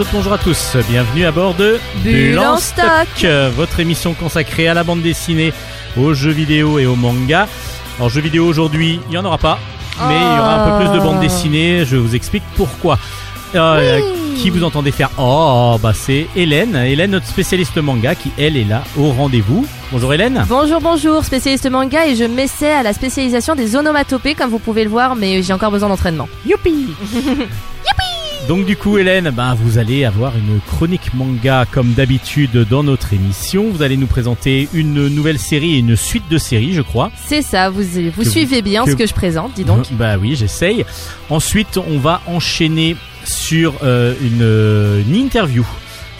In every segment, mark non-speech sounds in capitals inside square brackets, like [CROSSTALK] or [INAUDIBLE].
toutes, bonjour à tous. Bienvenue à bord de Bulle en stock. euh, votre émission consacrée à la bande dessinée, aux jeux vidéo et aux mangas. Alors jeux vidéo aujourd'hui, il n'y en aura pas, mais il y aura un peu plus de bande dessinée. Je vous explique pourquoi. Euh, Qui vous entendez faire? Oh, bah c'est Hélène. Hélène, notre spécialiste manga, qui elle est là au rendez-vous. Bonjour Hélène. Bonjour, bonjour, spécialiste manga et je m'essaie à la spécialisation des onomatopées comme vous pouvez le voir, mais j'ai encore besoin d'entraînement. Youpi [LAUGHS] Donc du coup Hélène, ben, vous allez avoir une chronique manga comme d'habitude dans notre émission. Vous allez nous présenter une nouvelle série et une suite de séries je crois. C'est ça, vous, vous Que- suivez bien que- ce que je présente, dis donc. Bah oui j'essaye. Ensuite on va enchaîner sur euh, une, une interview.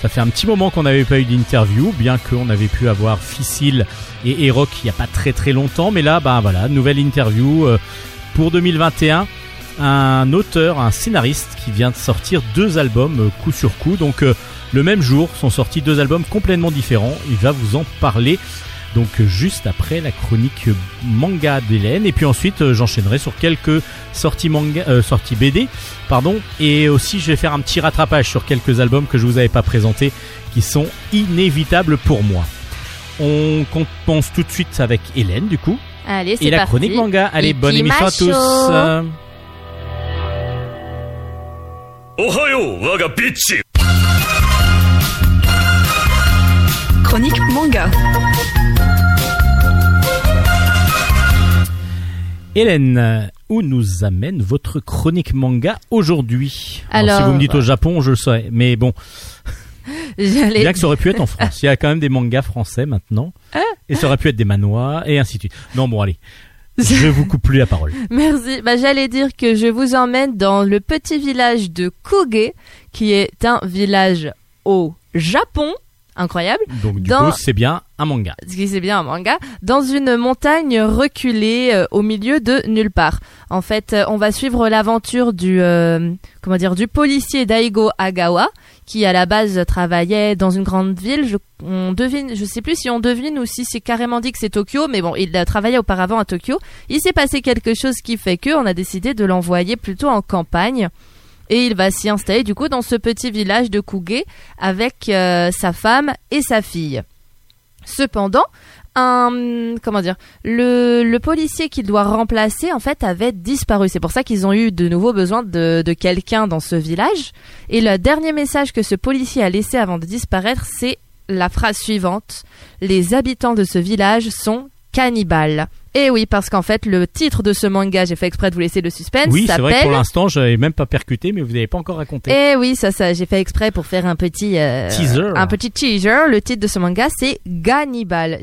Ça fait un petit moment qu'on n'avait pas eu d'interview, bien qu'on avait pu avoir Ficile et Eroc il n'y a pas très très longtemps. Mais là, bah voilà, nouvelle interview euh, pour 2021. Un auteur, un scénariste qui vient de sortir deux albums euh, coup sur coup. Donc euh, le même jour sont sortis deux albums complètement différents. Il va vous en parler. Donc euh, juste après la chronique manga d'Hélène et puis ensuite j'enchaînerai sur quelques sorties manga, euh, sorties BD, pardon, et aussi je vais faire un petit rattrapage sur quelques albums que je vous avais pas présentés qui sont inévitables pour moi. On commence tout de suite avec Hélène du coup Allez, c'est et la parti. chronique manga. Allez, bonne émission à tous. Chronique manga. Hélène, où nous amène votre chronique manga aujourd'hui Alors, si vous me dites au Japon, je le saurais, mais bon. [LAUGHS] J'allais Bien que ça aurait pu être en France. Il y a quand même des mangas français maintenant. Ah. Et ça aurait pu être des manoirs et ainsi de suite. Non, bon, allez. Je [LAUGHS] vous coupe plus la parole. Merci. Bah, j'allais dire que je vous emmène dans le petit village de Kuge, qui est un village au Japon. Incroyable. Donc, du Dans- coup, c'est bien un manga. c'est bien un manga, dans une montagne reculée euh, au milieu de nulle part. En fait, euh, on va suivre l'aventure du euh, comment dire du policier Daigo Agawa qui à la base travaillait dans une grande ville. Je, on devine, je sais plus si on devine ou si c'est carrément dit que c'est Tokyo, mais bon, il a travaillé auparavant à Tokyo. Il s'est passé quelque chose qui fait que on a décidé de l'envoyer plutôt en campagne. Et il va s'y installer du coup dans ce petit village de Kuge avec euh, sa femme et sa fille. Cependant, comment dire le, le policier qu'il doit remplacer en fait avait disparu. C'est pour ça qu'ils ont eu de nouveau besoin de quelqu'un dans ce village. Et le dernier message que ce policier a laissé avant de disparaître, c'est la phrase suivante Les habitants de ce village sont cannibales. Et oui, parce qu'en fait, le titre de ce manga, j'ai fait exprès de vous laisser le suspense, Oui, c'est vrai que pour l'instant, je n'avais même pas percuté, mais vous n'avez pas encore raconté. eh oui, ça, ça, j'ai fait exprès pour faire un petit euh, Teaser. Un petit teaser. Le titre de ce manga, c'est Gannibal.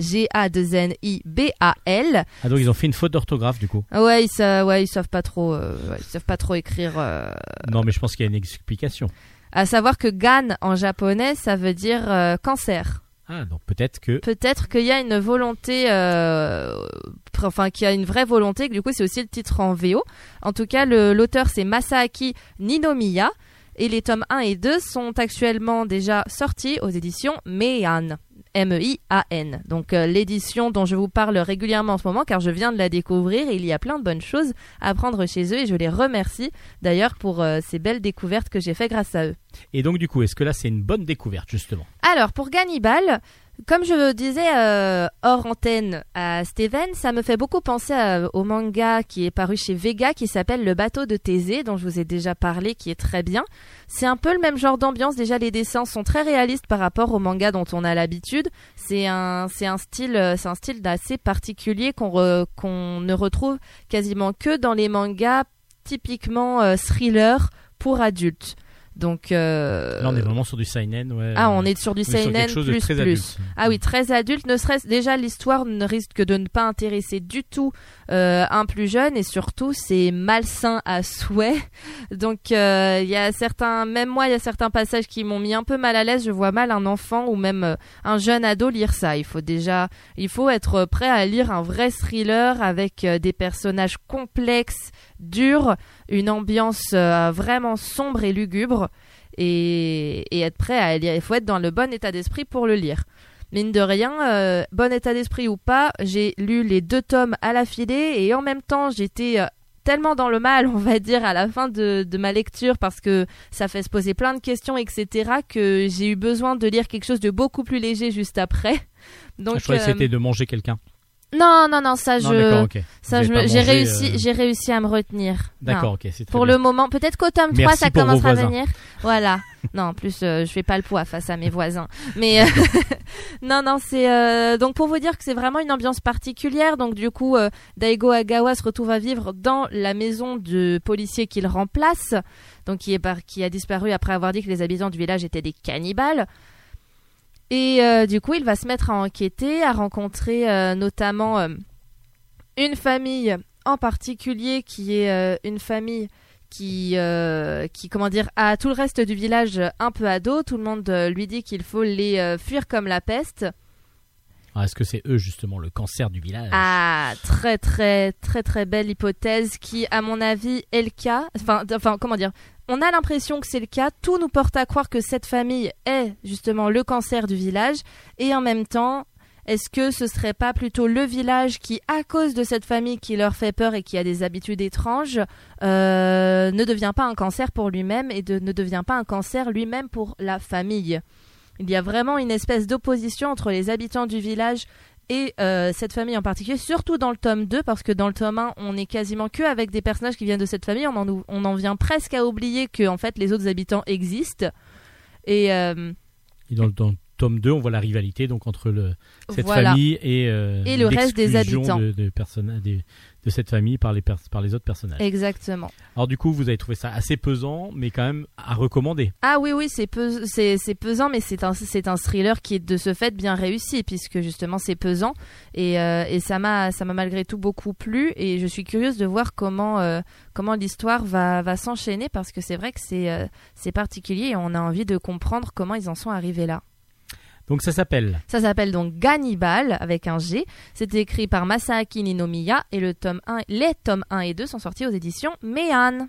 G-A-2-N-I-B-A-L. Ah, donc ils ont fait une faute d'orthographe, du coup. Ouais, ils, sa- ouais, ils savent pas trop, euh, ils savent pas trop écrire. euh. Non, mais je pense qu'il y a une explication. À savoir que Gan en japonais, ça veut dire euh, cancer. Ah, donc peut-être que. Peut-être qu'il y a une volonté, euh, enfin qu'il y a une vraie volonté. que Du coup, c'est aussi le titre en VO. En tout cas, l'auteur c'est Masaaki Ninomiya et les tomes 1 et 2 sont actuellement déjà sortis aux éditions Meian. M-E-I-A-N. Donc euh, l'édition dont je vous parle régulièrement en ce moment car je viens de la découvrir et il y a plein de bonnes choses à apprendre chez eux et je les remercie d'ailleurs pour euh, ces belles découvertes que j'ai fait grâce à eux. Et donc, du coup, est-ce que là, c'est une bonne découverte, justement? Alors, pour Gannibal, comme je disais euh, hors antenne à Steven, ça me fait beaucoup penser à- au manga qui est paru chez Vega qui s'appelle Le bateau de Thésée, dont je vous ai déjà parlé, qui est très bien. C'est un peu le même genre d'ambiance. Déjà, les dessins sont très réalistes par rapport au manga dont on a l'habitude. C'est un, un style, euh, c'est un style assez particulier qu'on qu'on ne retrouve quasiment que dans les mangas typiquement euh, thriller pour adultes. Donc euh, Là, on est vraiment sur du seinen, ouais. ah, on est sur du On sur seinen quelque chose de plus très plus. adulte. Ah oui, très adulte. Ne serait déjà l'histoire ne risque que de ne pas intéresser du tout euh, un plus jeune et surtout c'est malsain à souhait. [LAUGHS] Donc euh, il y a certains, même moi, il y a certains passages qui m'ont mis un peu mal à l'aise. Je vois mal un enfant ou même euh, un jeune ado lire ça. Il faut déjà, il faut être prêt à lire un vrai thriller avec euh, des personnages complexes, durs, une ambiance euh, vraiment sombre et lugubre et, et être prêt à lire. Il faut être dans le bon état d'esprit pour le lire. Mine de rien, euh, bon état d'esprit ou pas, j'ai lu les deux tomes à la filée et en même temps j'étais euh, tellement dans le mal, [LAUGHS] on va dire, à la fin de, de ma lecture parce que ça fait se poser plein de questions, etc., que j'ai eu besoin de lire quelque chose de beaucoup plus léger juste après. Donc, je croyais que c'était de manger quelqu'un. Non, non, non, ça, Non, je, ça, me- j'ai réussi, euh, j'ai réussi à me retenir. D'accord, ok, c'est très Pour bien. le moment, peut-être qu'au tome 3, Merci ça commencera à venir. Voilà. [LAUGHS] Non, en plus, euh, je fais pas le poids face à mes voisins. Mais euh, [LAUGHS] non, non, c'est donc pour vous dire que c'est vraiment une ambiance particulière. Donc du coup, Daigo Agawa se retrouve à vivre dans la maison du policier qu'il remplace, donc qui est par- qui a disparu après avoir dit que les habitants du village étaient des cannibales. Et euh, du coup, il va se mettre à enquêter, à rencontrer euh, notamment euh, une famille en particulier qui est une famille qui, qui, comment dire, a tout le reste du village un peu à dos. Tout le monde lui dit qu'il faut les fuir comme la peste. Ah, Est-ce que c'est eux justement le cancer du village? Ah, très très très très belle hypothèse qui, à mon avis, est le cas. Enfin, enfin, comment dire? On a l'impression que c'est le cas. Tout nous porte à croire que cette famille est justement le cancer du village. Et en même temps, est-ce que ce serait pas plutôt le village qui, à cause de cette famille qui leur fait peur et qui a des habitudes étranges, euh, ne devient pas un cancer pour lui-même et ne devient pas un cancer lui-même pour la famille? Il y a vraiment une espèce d'opposition entre les habitants du village et euh, cette famille en particulier, surtout dans le tome 2, parce que dans le tome 1, on est quasiment que avec des personnages qui viennent de cette famille, on en, ou- on en vient presque à oublier que en fait les autres habitants existent. Et euh, Et dans, le- tome 2, on voit la rivalité donc entre le, cette voilà. famille et, euh, Et le reste des habitants. de, de, personnes- des- de cette famille par les, pers- par les autres personnages. Exactement. Alors du coup, vous avez trouvé ça assez pesant, mais quand même à recommander. Ah oui, oui, c'est c'est pesant, mais c'est un, un thriller qui est de ce fait bien réussi, puisque justement c'est pesant. Et, euh, et ça m'a malgré tout beaucoup plu. Et je suis curieuse de voir comment, euh, comment l'histoire va, va s'enchaîner, parce que c'est vrai que c'est euh, c'est particulier et on a envie de comprendre comment ils en sont arrivés là. Donc ça s'appelle Ça s'appelle donc Gannibal avec un G. C'est écrit par Masaaki Ninomiya et le tome 1, les tomes 1 et 2 sont sortis aux éditions Méan.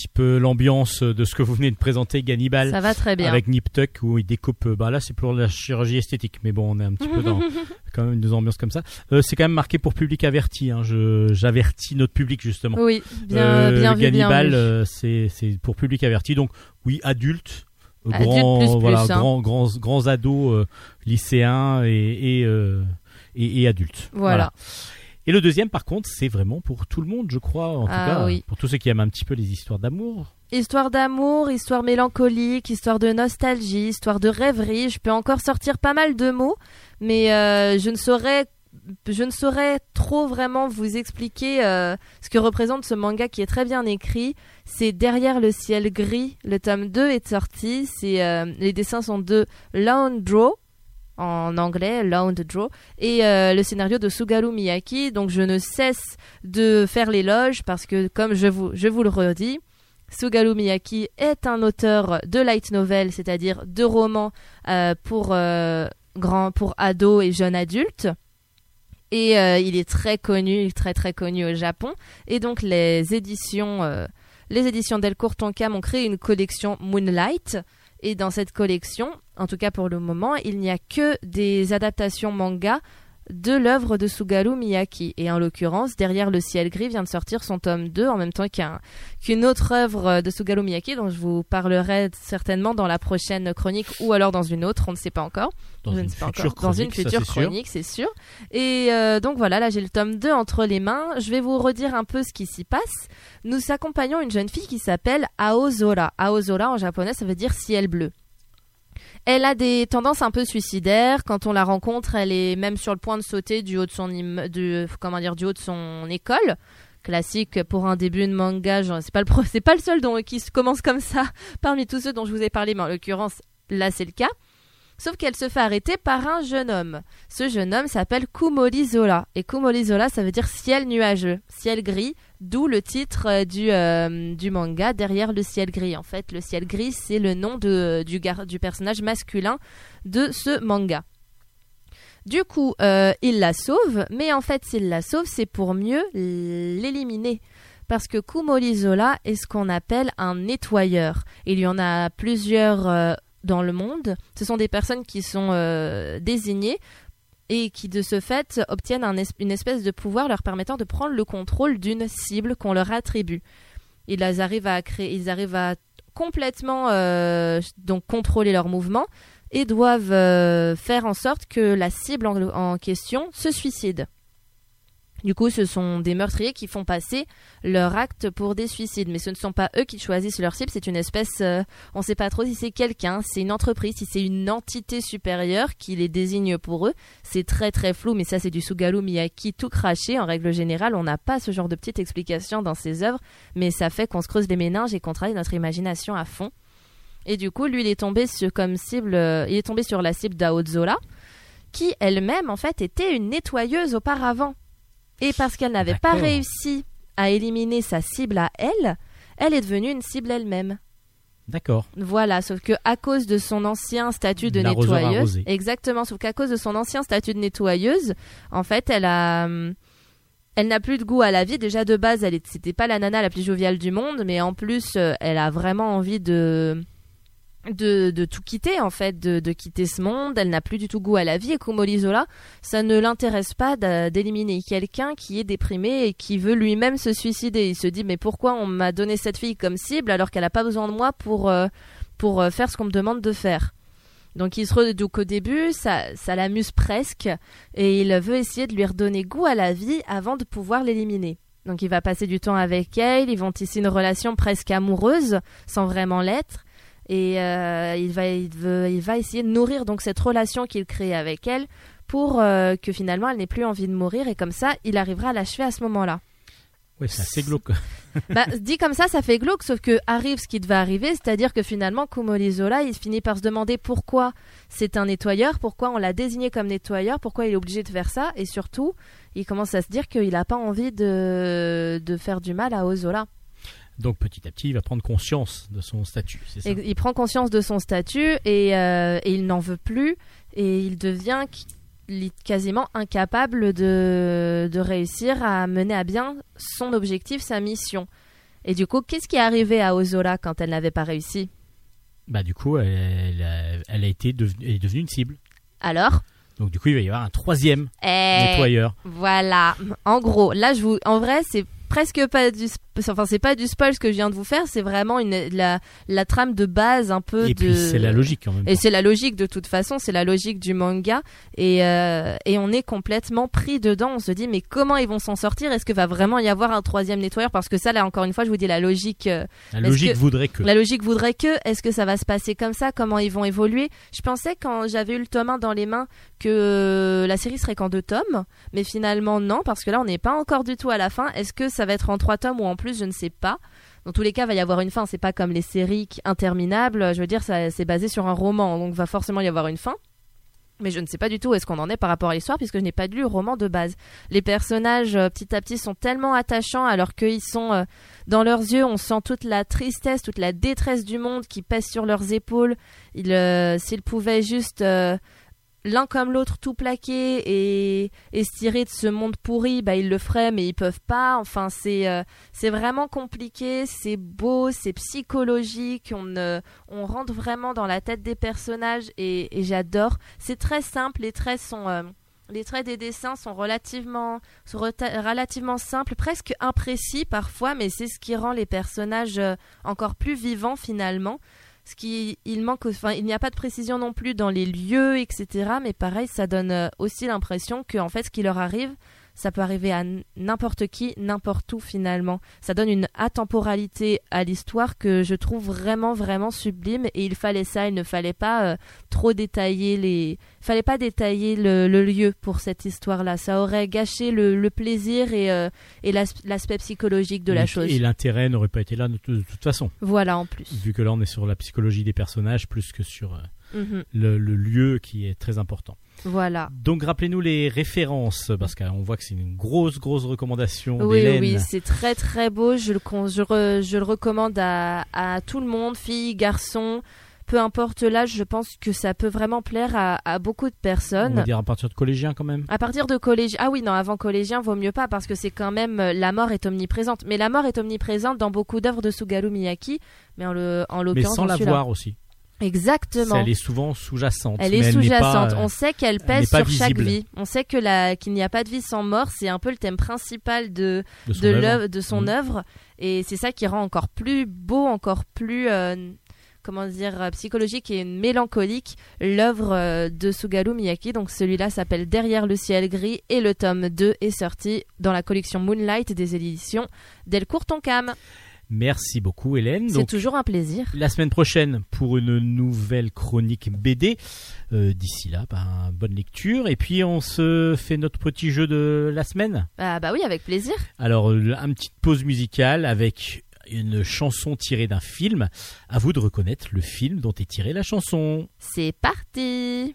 Petit peu l'ambiance de ce que vous venez de présenter, Gannibal. Ça va très bien. Avec Nip Tuck où il découpe. euh, Bah là, c'est pour la chirurgie esthétique, mais bon, on est un petit peu dans [LAUGHS] quand même une ambiance comme ça. Euh, c'est quand même marqué pour public averti. Hein. Je j'avertis notre public justement. Oui, bien, Euh, bien Gannibal, euh, c'est c'est pour public averti. Donc oui, adulte. plus plus, voilà, hein. grands, grands, grands ados, lycéens et et, et, et adultes. Voilà. Et le deuxième, par contre, c'est vraiment pour tout le monde, je crois. En tout Ah cas, oui. pour tous ceux qui aiment un petit peu les histoires d'amour. Histoire d'amour, histoire mélancolique, histoire de nostalgie, histoire de rêverie. Je peux encore sortir pas mal de mots, mais euh, je ne saurais, je ne saurais trop vraiment vous expliquer euh, ce que représente ce manga qui est très bien écrit. C'est Derrière le ciel gris. Le tome 2 est sorti. C'est euh, les dessins sont de Laundro en anglais, Laundro, et euh, le scénario de Sugaru Miyaki. Donc je ne cesse de faire l'éloge parce que, comme je vous, je vous le redis, Sugaru Miyaki est un auteur de light novel, c'est-à-dire de romans euh, pour euh, pour ados et jeunes adultes. Et il est très connu, très très connu au Japon. Et donc les éditions, les éditions Delcourt Tonkam ont créé une collection Moonlight. Et dans cette collection, en tout cas pour le moment, il n'y a que des adaptations manga de l'œuvre de Sugaru Miyaki. Et en l'occurrence, Derrière le ciel gris vient de sortir son tome 2 en même temps qu'un qu'une autre œuvre de Sugaru Miyaki dont je vous parlerai certainement dans la prochaine chronique ou alors dans une autre, on ne sait pas encore. Dans je une future encore. dans une chronique, ça, future c'est sûr. chronique, c'est sûr. Et euh, donc voilà, là j'ai le tome 2 entre les mains. Je vais vous redire un peu ce qui s'y passe. Nous accompagnons une jeune fille qui s'appelle Aozora. Aozora en japonais, ça veut dire ciel bleu. Elle a des tendances un peu suicidaires. Quand on la rencontre, elle est même sur le point de sauter du haut de son du, haut de son école. Classique pour un début de manga. C'est pas le [LAUGHS] pas le seul dont, qui se commence comme ça [LAUGHS] parmi tous ceux dont je vous ai parlé, mais en l'occurrence, là c'est le cas. Sauf qu'elle se fait arrêter par un jeune homme. Ce jeune homme s'appelle Kumori Zola. Et Kumori Zola, ça veut dire ciel nuageux, ciel gris, d'où le titre euh, du, euh, du manga derrière le ciel gris. En fait, le ciel gris, c'est le nom du, personnage masculin de ce manga. Du coup, euh, il la sauve, mais en fait, s'il la sauve, c'est pour mieux l'éliminer. Parce que Kumori Zola est ce qu'on appelle un nettoyeur. Il y en a plusieurs dans le monde. Ce sont des personnes qui sont désignées et qui, de ce fait, obtiennent une espèce de pouvoir leur permettant de prendre le contrôle d'une cible qu'on leur attribue. Ils arrivent à créer, ils arrivent à complètement euh, contrôler leurs mouvements et doivent euh, faire en sorte que la cible en question se suicide. Du coup, ce sont des meurtriers qui font passer leur acte pour des suicides, mais ce ne sont pas eux qui choisissent leur cible, c'est une espèce, euh, on ne sait pas trop si c'est quelqu'un, c'est une entreprise, si c'est une entité supérieure qui les désigne pour eux. C'est très très flou, mais ça c'est du Sugaru Miyaki tout craché. En règle générale, on n'a pas ce genre de petite explication dans ses œuvres, mais ça fait qu'on se creuse les méninges et qu'on travaille notre imagination à fond. Et du coup, lui, il est tombé sur, comme cible, euh, il est tombé sur la cible d'Aozola, qui elle-même, en fait, était une nettoyeuse auparavant. Et parce qu'elle n'avait pas réussi à éliminer sa cible à elle, elle est devenue une cible elle-même. D'accord. Voilà, sauf que à cause de son ancien statut de nettoyeuse, arrosé. exactement, sauf qu'à cause de son ancien statut de nettoyeuse, en fait, elle a, elle n'a plus de goût à la vie. Déjà de base, elle c'était pas la nana la plus joviale du monde, mais en plus, euh, elle a vraiment envie de de, tout quitter en fait, de, quitter ce monde. Elle n'a plus du tout goût à la vie et Kumori Zola, ça ne l'intéresse pas d'éliminer quelqu'un qui est déprimé et qui veut lui-même se suicider. Il se dit mais pourquoi on m'a donné cette fille comme cible alors qu'elle n'a pas besoin de moi pour euh, pour euh, faire ce qu'on me demande de faire? Donc il se re- donc au début ça ça l'amuse presque et il veut essayer de lui redonner goût à la vie avant de pouvoir l'éliminer. Donc il va passer du temps avec elle, ils vont tisser une relation presque amoureuse sans vraiment l'être et euh, il va il, veut- il va essayer de nourrir donc cette relation qu'il crée avec elle pour euh, que finalement elle n'ait plus envie de mourir et comme ça il arrivera à l'achever à ce moment-là. Oui, c'est assez glauque. [LAUGHS] bah, dit comme ça, ça fait glauque, sauf que arrive ce qui devait arriver, c'est-à-dire que finalement, Kumori Zola, il finit par se demander pourquoi c'est un nettoyeur, pourquoi on l'a désigné comme nettoyeur, pourquoi il est obligé de faire ça, et surtout, il commence à se dire qu'il n'a pas envie de, de faire du mal à Ozola. Donc petit à petit, il va prendre conscience de son statut, c'est ça Et il prend conscience de son statut et, euh, et il n'en veut plus, et il devient quasiment incapable de, de réussir à mener à bien son objectif, sa mission. Et du coup, qu'est-ce qui est arrivé à Ozola quand elle n'avait pas réussi? Bah du coup, elle, a, elle a été devenue, elle est devenue une cible. Alors? Donc du coup, il va y avoir un troisième Eh, nettoyeur. Voilà. En gros, là, je vous, en vrai, c'est presque pas du, enfin, c'est pas du spoil ce que je viens de vous faire. C'est vraiment une la, la trame de base un peu Et de. puis c'est la logique en même. Et c'est la logique de toute façon, c'est la logique du manga et euh, et on est complètement pris dedans. On se dit mais comment ils vont s'en sortir? Est-ce que va vraiment y avoir un troisième nettoyeur? Parce que ça, là encore une fois, je vous dis la logique. euh, La logique que- voudrait que. la logique voudrait que, est-ce que ça va se passer comme ça? Comment ils vont évoluer? Je pensais quand j'avais eu le tome 1 dans les mains que la série serait qu'en deux tomes, mais finalement non, parce que là on n'est pas encore du tout à la fin. Est-ce que ça va être en trois tomes ou en plus Je ne sais pas. Dans tous les cas, il va y avoir une fin. C'est pas comme les séries interminables. Je veux dire, c'est basé sur un roman, donc va forcément y avoir une fin. Mais je ne sais pas du tout où est-ce qu'on en est par rapport à l'histoire puisque je n'ai pas lu le roman de base. Les personnages euh, petit à petit sont tellement attachants alors qu'ils sont euh, dans leurs yeux, on sent toute la tristesse, toute la détresse du monde qui pèse sur leurs épaules. Euh, s'ils pouvaient juste l'un comme l'autre tout plaquer et, et se de ce monde pourri, bah ils le feraient, mais ils peuvent pas. Enfin, c'est euh, c'est vraiment compliqué, c'est beau, c'est psychologique. On on rentre vraiment dans la tête des personnages et, j'adore. C'est très simple, les traits sont euh, les traits des dessins sont relativement, sont relativement simples, presque imprécis parfois, mais c'est ce qui rend les personnages euh, encore plus vivants finalement. Ce il manque, enfin, il n'y a pas de précision non plus dans les lieux, etc. Mais pareil, ça donne euh, aussi l'impression que, en fait, ce qui leur arrive, ça peut arriver à n'importe qui, n'importe où finalement. Ça donne une atemporalité à l'histoire que je trouve vraiment vraiment sublime et il fallait ça, il ne fallait pas euh, trop détailler les il fallait pas détailler le, le lieu pour cette histoire-là, ça aurait gâché le, le plaisir et, euh, et l'aspect psychologique de la Et- chose. Et l'intérêt n'aurait pas été là de, de toute façon, Voilà en plus. vu que là on est sur la psychologie des personnages plus que sur euh, Mhm. le, le lieu qui est très important. Voilà. Donc rappelez-nous les références, parce qu'on voit que c'est une grosse, grosse recommandation Oui, oui, c'est très très beau. Je le, je, re- je le recommande à, à tout le monde, filles, garçons, peu importe l'âge. Je pense que ça peut vraiment plaire à, à beaucoup de On va personnes. dire à partir de collégien quand même. À partir de collège, ah oui, non, avant collégien, vaut mieux pas parce que c'est quand même euh, la mort est omniprésente. Mais la mort est omniprésente dans beaucoup d'œuvres de Sugaru Miyaki, mais en le, en Mais l'occurrence, sans dans la voir aussi. Exactement. Elle est souvent sous-jacente. Elle est sous-jacente. On sait qu'elle elle pèse sur chaque vie. On sait que la qu'il n'y a pas de vie sans mort. C'est un peu le thème principal de de son de œuvre. l'œuvre, de son Mhm. œuvre, et c'est ça qui rend encore plus beau, encore plus euh, comment dire euh, psychologique et mélancolique l'œuvre euh, de Sugaru Miyaki. Donc celui-là s'appelle Derrière le ciel gris et le tome 2 est sorti dans la collection Moonlight des éditions Delcourt Tonkam. Merci beaucoup Hélène. C'est toujours un plaisir. la semaine prochaine pour une nouvelle chronique BD. Euh, D'ici là, ben, bonne lecture. Et puis on se fait notre petit jeu de la semaine. Ah bah oui, avec plaisir. Alors, euh, une petite pause musicale avec une chanson tirée d'un film. À vous de reconnaître le film dont est tirée la chanson. C'est parti.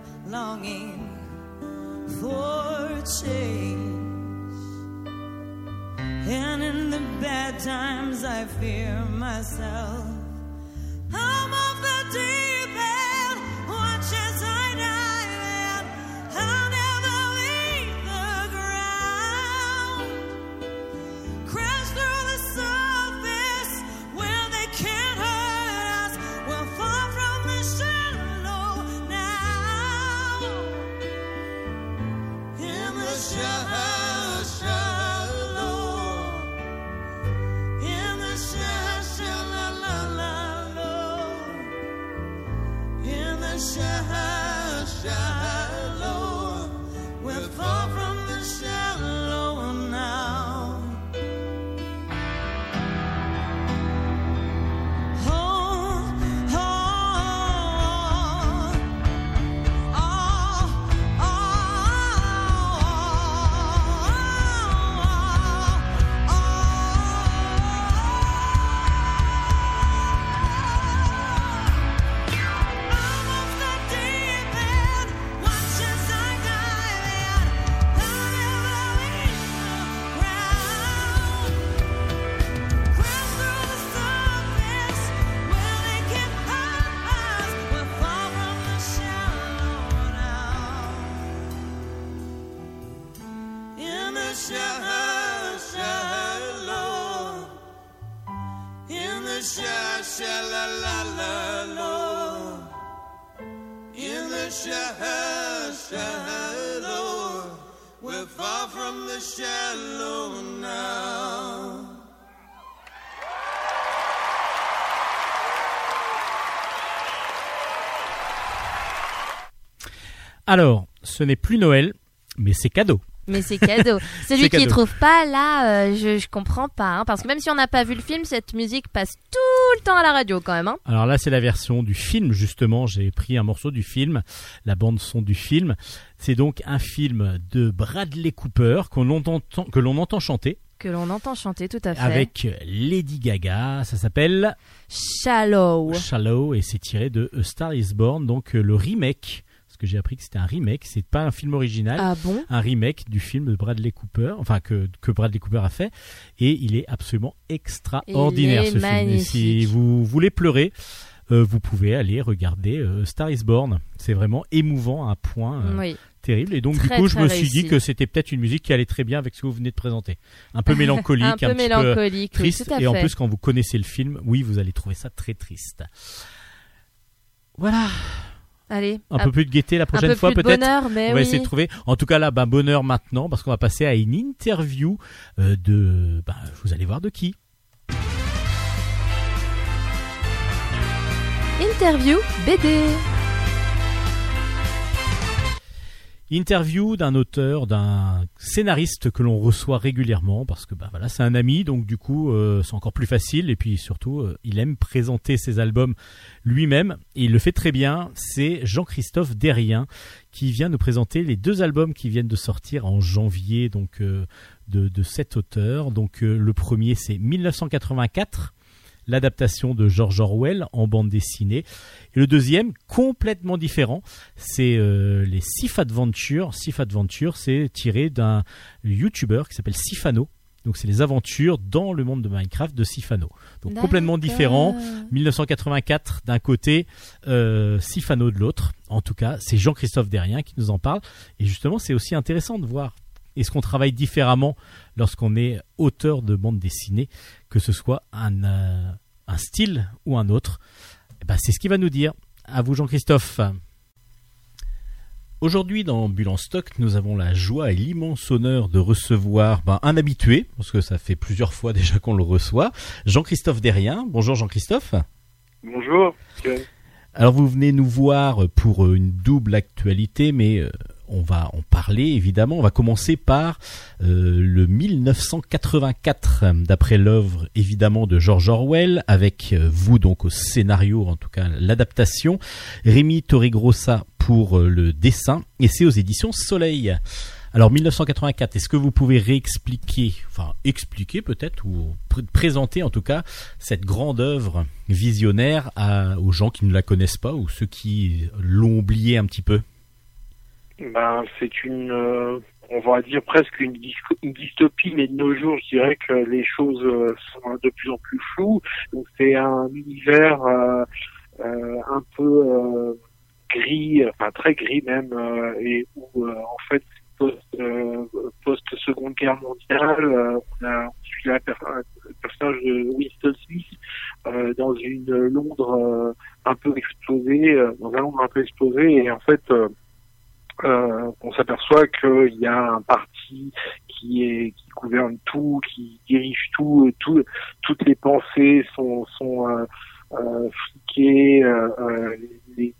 longing for change. And in the bad times, I fear myself. I'm off the deep Alors, ce n'est plus Noël, mais c'est cadeau. Mais c'est cadeau. [LAUGHS] Celui qui cadeau. trouve pas là, euh, je, je comprends pas. hein, parce que même si on n'a pas vu le film, cette musique passe tout le temps à la radio quand même. Hein. Alors là, c'est la version du film, justement. J'ai pris un morceau du film, la bande-son du film. C'est donc un film de Bradley Cooper qu'on entend, que l'on entend chanter Que l'on entend chanter tout à fait. avec Lady Gaga. Ça s'appelle Shallow. Shallow et c'est tiré de A Star Is Born, donc euh, le remake. Que j'ai appris que c'était un remake, c'est pas un film original. Ah bon? Un remake du film de Bradley Cooper, enfin que, que Bradley Cooper a fait, et il est absolument extraordinaire ce film. Et si vous voulez pleurer, euh, vous pouvez aller regarder euh, Star Is Born. C'est vraiment émouvant à un point euh, Oui. terrible. Et donc Très, du coup, je me suis dit que c'était peut-être une musique qui allait très bien avec ce que vous venez de présenter. Un peu [LAUGHS] mélancolique, un peu mélancolique, peu triste, et en plus quand vous connaissez le film, oui, vous allez trouver ça très triste. Voilà, Allez. un peu plus de gaieté la un prochaine peu fois peut-être. bonheur, mais On va oui. essayer de trouver. En tout cas, là, bah, bonheur maintenant, parce qu'on va passer à une interview euh, de. Bah, vous allez voir de qui. Interview BD. Interview d'un auteur, d'un scénariste que l'on reçoit régulièrement, parce que bah, voilà, c'est un ami, donc du coup, euh, c'est encore plus facile. Et puis surtout, euh, il aime présenter ses albums lui-même, et il le fait très bien. C'est Jean-Christophe Derrien qui vient nous présenter les deux albums qui viennent de sortir en janvier, donc euh, de, de cet auteur. Donc le premier, c'est 1984. L'adaptation de George Orwell en bande dessinée. Et le deuxième, complètement différent, c'est euh, les Sif Adventures. Sif Adventures, c'est tiré d'un YouTuber qui s'appelle Sifano. Donc c'est les aventures dans le monde de Minecraft de Sifano. Donc complètement différent. 1984 d'un côté, euh, Sifano de l'autre. En tout cas, c'est Jean-Christophe Derrien qui nous en parle. Et justement, c'est aussi intéressant de voir est-ce qu'on travaille différemment lorsqu'on est auteur de bande dessinée, que ce soit un, euh, un style ou un autre? Eh ben, c'est ce qu'il va nous dire. À vous, Jean-Christophe. Aujourd'hui, dans Bulle en stock, nous avons la joie et l'immense honneur de recevoir ben, un habitué, parce que ça fait plusieurs fois déjà qu'on le reçoit, Jean-Christophe Derrien. Bonjour Jean-Christophe. Bonjour. Alors vous venez nous voir pour euh, une double actualité, mais euh, on va en parler évidemment. On va commencer par euh, le 1984, euh, d'après l'œuvre évidemment de George Orwell, avec euh, vous donc au scénario, en tout cas l'adaptation, Rémi Torregrossa pour euh, le dessin, et c'est aux éditions Soleil. Alors 1984, est-ce que vous pouvez réexpliquer, enfin expliquer peut-être, ou pr- présenter en tout cas cette grande œuvre visionnaire aux gens qui ne la connaissent pas ou ceux qui l'ont oublié un petit peu? Ben, c'est une, euh, on va dire presque une, dystopie, mais de nos jours, je dirais que les choses euh, sont de plus en plus floues. Donc, c'est un univers euh, euh, un peu euh, gris, enfin très gris même, euh, et où en fait post, post-seconde guerre mondiale, on, a, on suit la personnage de Winston Smith dans une Londres un peu explosée, dans un Londres un peu explosé, et en fait on s'aperçoit qu'il y a un parti qui est qui gouverne tout, qui dirige tout, euh, tout toutes les pensées sont sont euh, euh, fliquées, euh, euh, les-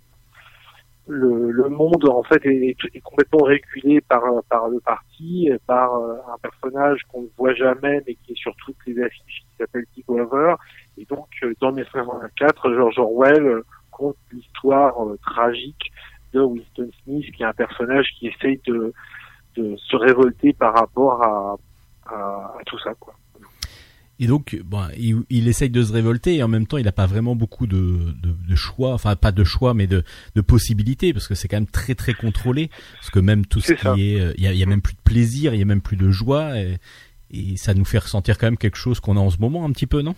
le, le monde en fait est, est complètement régulé par par le parti, par euh, un personnage qu'on ne voit jamais mais qui est sur toutes les affiches qui s'appelle Dick Glover. Et donc euh, dans 1984, George Orwell euh, compte l'histoire euh, tragique de Winston Smith, qui est un personnage qui essaye de, de se révolter par rapport à, à, à tout ça. Quoi. Et donc, bon, il, il essaye de se révolter et en même temps, il n'a pas vraiment beaucoup de, de, de choix, enfin pas de choix, mais de, de possibilités, parce que c'est quand même très très contrôlé, parce que même tout ce qui ça. est, euh, il y a, il y a même plus de plaisir, il y a même plus de joie, et, et ça nous fait ressentir quand même quelque chose qu'on a en ce moment un petit peu, non?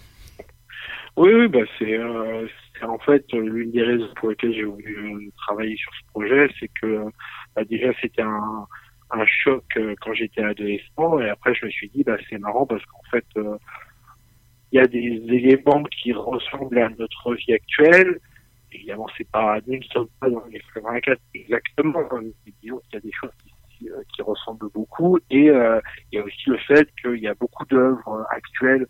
Oui, oui, bah c'est euh, en fait euh, l'une des raisons pour lesquelles j'ai voulu euh, travailler sur ce projet, c'est que euh, bah, déjà c'était un, un choc quand j'étais adolescent et après je me suis dit bah c'est marrant parce qu'en fait il y a des éléments qui ressemblent à notre vie actuelle. Évidemment, c'est pas nous ne sommes pas dans les frères 24 exactement, hein, mais disons qu'il y a des choses qui, qui ressemblent beaucoup et il y a aussi le fait qu'il y a beaucoup d'œuvres actuelles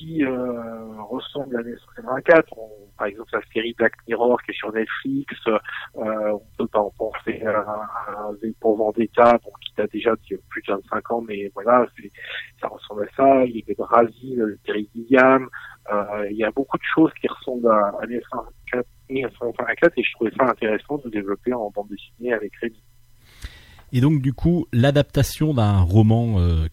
qui euh, ressemblent à l'année 84. On- par exemple, la série Black Mirror qui est sur Netflix. euh, on peut pas en penser à, à pour Vendetta, qui date déjà plus de 25 ans, mais voilà, ça ressemble à ça. Il y avait Brasil, le Terry Gilliam. Euh, il y a beaucoup de choses qui ressemblent à, à l'année 54 1954 et je trouvais ça intéressant de développer en bande dessinée avec Rémi. Et donc du coup, l'adaptation d'un roman euh,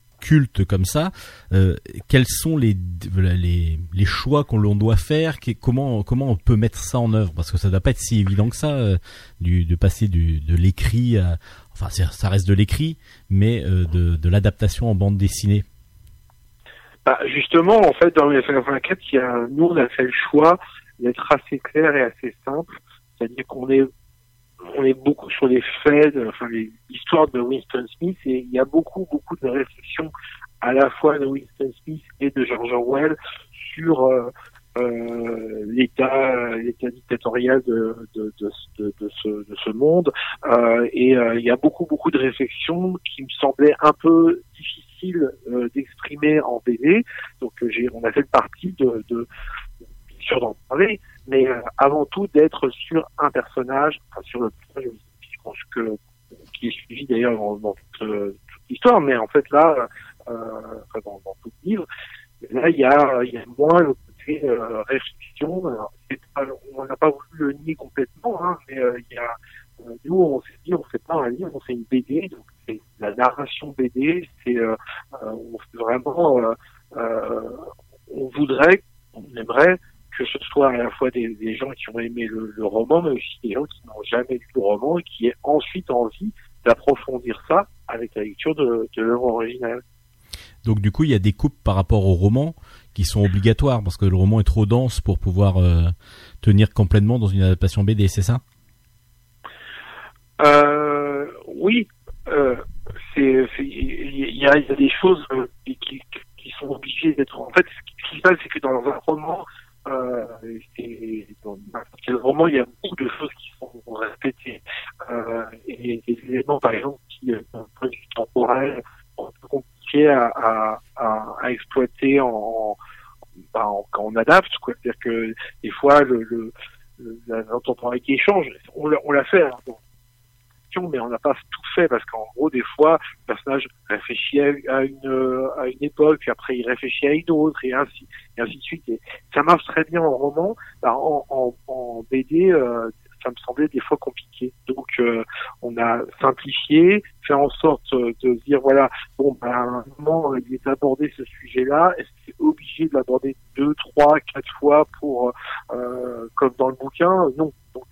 comme ça, euh, quels sont les, les, les choix qu'on doit faire comment, comment on peut mettre ça en œuvre? Parce que ça doit pas être si évident que ça, euh, de passer de l'écrit à... Enfin, ça reste de l'écrit, mais euh, de, l'adaptation en bande dessinée. Bah, justement, en fait, dans les 54, il y a, nous, on a fait le choix d'être assez clair et assez simple. C'est-à-dire qu'on est, on est beaucoup sur les faits, de- enfin, l'histoire de Winston Smith et il y a beaucoup, beaucoup de réflexions à la fois de Winston Smith et de George Orwell sur, euh, euh, l'état l'état dictatorial de, de, de, de, ce, de ce monde. Euh, et euh, il y a beaucoup beaucoup de réflexions qui me semblaient un peu difficiles euh, d'exprimer en BD donc euh, j'ai on a fait le parti de, de sûr d'en parler mais euh, avant tout d'être sur un personnage enfin, sur le personnage je pense que qui est suivi d'ailleurs dans, euh, toute l'histoire. Mais en fait là euh, dans, dans tout le livre là il y a il y a moins le côté euh, réflexion. On n'a pas voulu le nier complètement hein, mais euh, il y a euh, nous on s'est dit on fait pas un livre on fait une BD donc c'est la narration BD c'est euh, on vraiment euh, euh, on voudrait on aimerait que ce soit à la fois des, des gens qui ont aimé le, le roman mais aussi des gens qui n'ont jamais lu le roman et qui aient ensuite envie d'approfondir ça avec la lecture de, de l'œuvre originale Donc du coup, il y a des coupes par rapport au roman qui sont obligatoires parce que le roman est trop dense pour pouvoir euh, tenir complètement dans une adaptation BD, c'est ça? Euh, oui, euh, c'est, il y, a, il y a des choses euh, qui, qui, qui sont obligées d'être. En fait, ce qui se passe, c'est que dans un roman, euh, et dans il y a beaucoup de choses qui sont répétées. Euh, et des éléments, par exemple, qui, euh, d'un point de vue temporel, sont compliqués à, exploiter en, bah, quand on adapte. C'est-à-dire que des fois, le, le, la, la temporalité change. On l'a, fait. hein, mais on n'a pas tout fait parce qu'en gros des fois le personnage réfléchit à à une euh, à une époque puis après il réfléchit à une autre et ainsi et ainsi de suite. Et ça marche très bien en roman. Bah, en, en, en BD euh, ça me semblait des fois compliqué donc euh, on a simplifié fait en sorte euh, de dire voilà bon ben à un moment euh, il est abordé ce sujet là est-ce que c'est obligé de l'aborder deux trois quatre fois pour comme dans le bouquin? Non donc,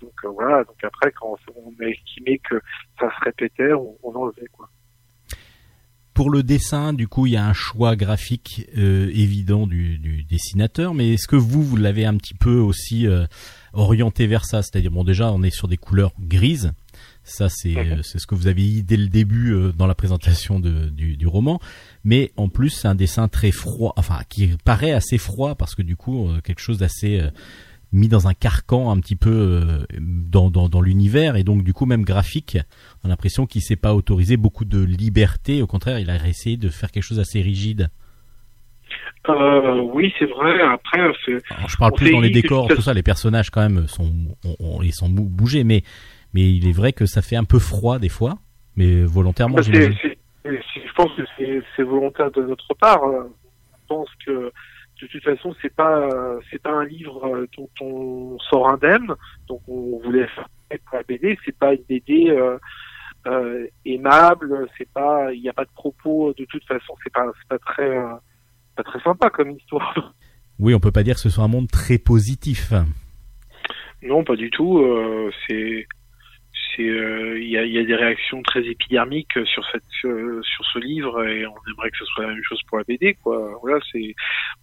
donc voilà. Donc après, quand on a estimé que ça se répétait, on, on enlevait quoi. Pour le dessin, du coup, il y a un choix graphique évident du, dessinateur, mais est-ce que vous, vous l'avez un petit peu aussi orienté vers ça. C'est-à-dire, bon, déjà, on est sur des couleurs grises. Ça, c'est c'est ce que vous avez dit dès le début euh, dans la présentation de, du, du roman. Mais en plus, c'est un dessin très froid, enfin, qui paraît assez froid parce que du coup, euh, quelque chose d'assez euh, mis dans un carcan un petit peu dans, dans, dans l'univers. Et donc du coup même graphique on a l'impression qu'il s'est pas autorisé beaucoup de liberté. Au contraire il a essayé de faire quelque chose d'assez rigide Euh, oui, c'est vrai. Après, Alors, je parle plus dans les décors tout ça les personnages quand même sont on, on- ils sont bou- bougés mais mais il est vrai que ça fait un peu froid des fois mais volontairement Bah, c'est- c'est- je pense que c'est volontaire de notre part. Euh, Je pense que de toute façon, c'est pas c'est pas un livre euh, dont on sort indemne. Donc, on voulait faire pour la BD. C'est pas une BD euh, euh, aimable. C'est pas il n'y a pas de propos. De toute façon, c'est pas pas très pas très sympa comme histoire. oui on peut pas dire que ce soit un monde très positif Non, pas du tout. Euh, c'est euh, il y, a, il y a des réactions très épidermiques sur cette sur, sur ce livre et on aimerait que ce soit la même chose pour la BD quoi. Voilà, c'est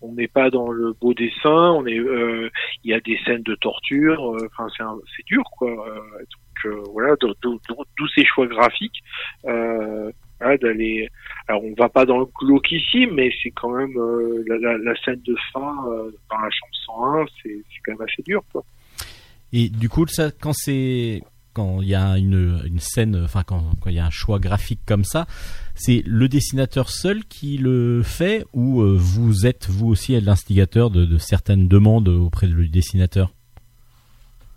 on n'est pas dans le beau dessin, on est euh, il y a des scènes de torture, enfin c'est dur quoi. Donc voilà, d'où ces choix graphiques. Euh, voilà d'aller. Alors on va pas dans le glauquissime, mais c'est quand même euh, la, la, la scène de fin euh, dans la chambre 101, c'est quand même assez dur quoi. Et du coup, ça, quand c'est quand il y a une, une scène, enfin quand quand il y a un choix graphique comme ça, c'est le dessinateur seul qui le fait ou euh, vous êtes vous aussi l'instigateur de, de certaines demandes auprès du dessinateur?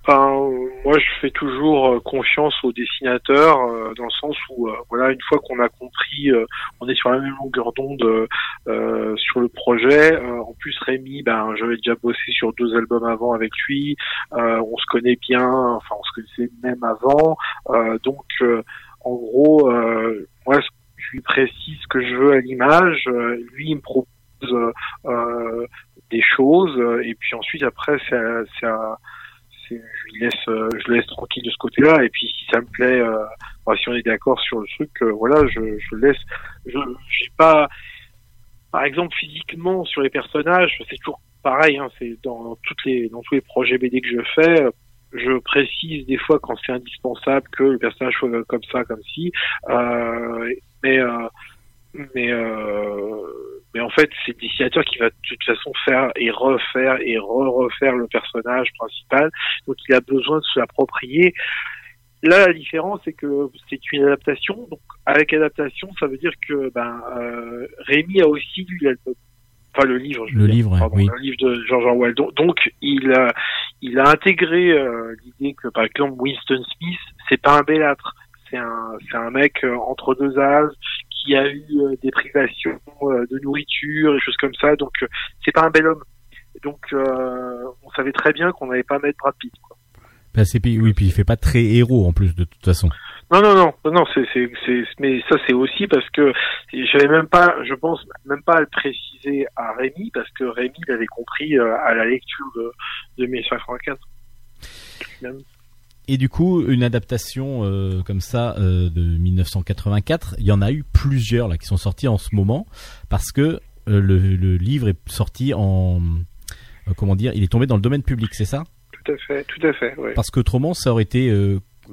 Enfin, moi, je fais toujours euh, confiance aux dessinateurs euh, dans le sens où, euh, voilà, une fois qu'on a compris, euh, on est sur la même longueur d'onde euh, sur le projet. Euh, en plus, Rémi, ben, j'avais déjà bossé sur deux albums avant avec lui. Euh, on se connaît bien, enfin, on se connaissait même avant. Euh, donc, euh, en gros, euh, moi, je lui précise ce que je veux à l'image. Euh, lui, il me propose euh, euh, des choses, euh, et puis ensuite, après, c'est à- je laisse euh, je le laisse tranquille de ce côté-là. Et puis si ça me plaît euh, enfin, si on est d'accord sur le truc euh, voilà je, je le laisse. Je j'ai pas par exemple physiquement sur les personnages c'est toujours pareil hein, c'est dans toutes les dans tous les projets BD que je fais je précise des fois quand c'est indispensable que le personnage soit comme ça comme ci. Euh, mais mais mais en fait c'est le dessinateur qui va de toute façon faire et refaire et re-refaire le personnage principal donc il a besoin de se l'approprier. Là, la différence, c'est que c'est une adaptation. Donc, avec adaptation, ça veut dire que ben euh, Rémi a aussi lu l'album, enfin le livre, je Le dire, livre, pardon, oui. le livre de George Orwell. Donc, donc, il a il a intégré euh, l'idée que par exemple Winston Smith, c'est pas un bellâtre, c'est un c'est un mec euh, entre deux âges qui a eu euh, des privations euh, de nourriture et choses comme ça. Donc, euh, c'est pas un bel homme. Donc, on savait très bien qu'on n'allait pas mettre Brad Pitt. Quoi. Bah, c'est puis- oui, puis il fait pas très héros en plus de toute façon. Non, non, non, non, c'est, c'est, c'est, mais ça c'est aussi parce que j'avais même pas, je pense même pas à le préciser à Rémi parce que Rémi l'avait compris à la lecture de, de 1984. Et du coup, une adaptation euh, comme ça euh, de 1984, il y en a eu plusieurs là qui sont sortis en ce moment parce que euh, le, le livre est sorti en comment dire, il est tombé dans le domaine public, c'est ça? Tout à fait, tout à fait, ouais. Parce qu'autrement, ça aurait été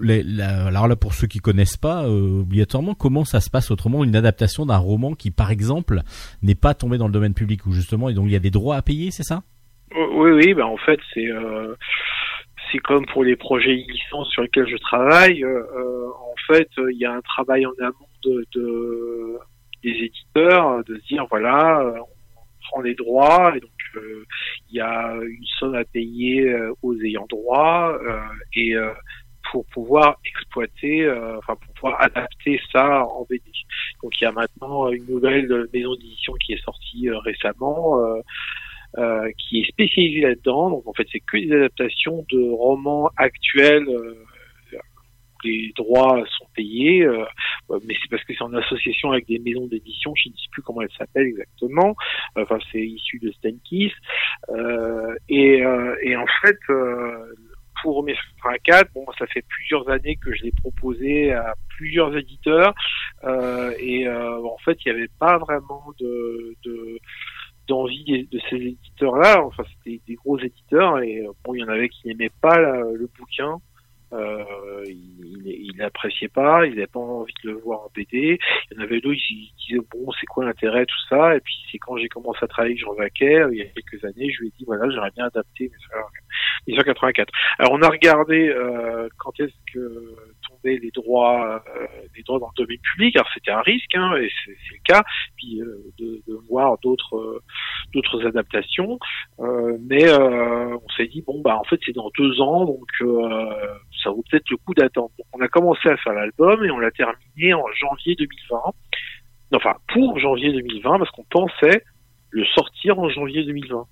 les- la- alors là pour ceux qui connaissent pas obligatoirement comment ça se passe autrement une adaptation d'un roman qui par exemple n'est pas tombé dans le domaine public ou justement et donc il y a des droits à payer, c'est ça? Oui, oui, ben en fait c'est c'est comme pour les projets licence sur lesquels je travaille. euh, euh, en fait, euh, il y a un travail en amont de, de- des éditeurs de se dire voilà, on prend les droits et donc il y a une somme à payer aux ayants droit et pour pouvoir exploiter, euh, enfin pour pouvoir adapter ça en BD. Donc il y a maintenant une nouvelle maison d'édition qui est sortie euh, récemment. Euh, qui est spécialisé là-dedans. Donc en fait, c'est que des adaptations de romans actuels. euh, les droits sont payés, euh, mais c'est parce que c'est en association avec des maisons d'édition, je ne sais plus comment elles s'appellent exactement. Enfin, c'est issu de Stenkiss. Euh, et, euh, et en fait, pour mes 4, bon, ça fait plusieurs années que je l'ai proposé à plusieurs éditeurs, et en fait, il n'y avait pas vraiment de, de d'envie de ces éditeurs-là. Enfin, c'était des gros éditeurs et euh, bon, il y en avait qui n'aimaient pas le bouquin. Euh, il, pas, il n'avait pas envie de le voir en BD. Il y en avait d'autres qui disaient bon, c'est quoi l'intérêt tout ça? Et puis c'est quand j'ai commencé à travailler avec Jean Vaquer il y a quelques années, je lui ai dit voilà, j'aimerais bien adapter 1984. Alors on a regardé euh, quand est-ce que les droits, euh, les droits dans le domaine public. Alors c'était un risque, hein, et c'est le cas. Puis euh, de, voir d'autres euh, d'autres adaptations, mais on s'est dit bon bah en fait c'est dans deux ans, donc ça vaut peut-être le coup d'attendre. Donc on a commencé à faire l'album et on l'a terminé en janvier 2020. Enfin pour janvier 2020 parce qu'on pensait le sortir en janvier 2020.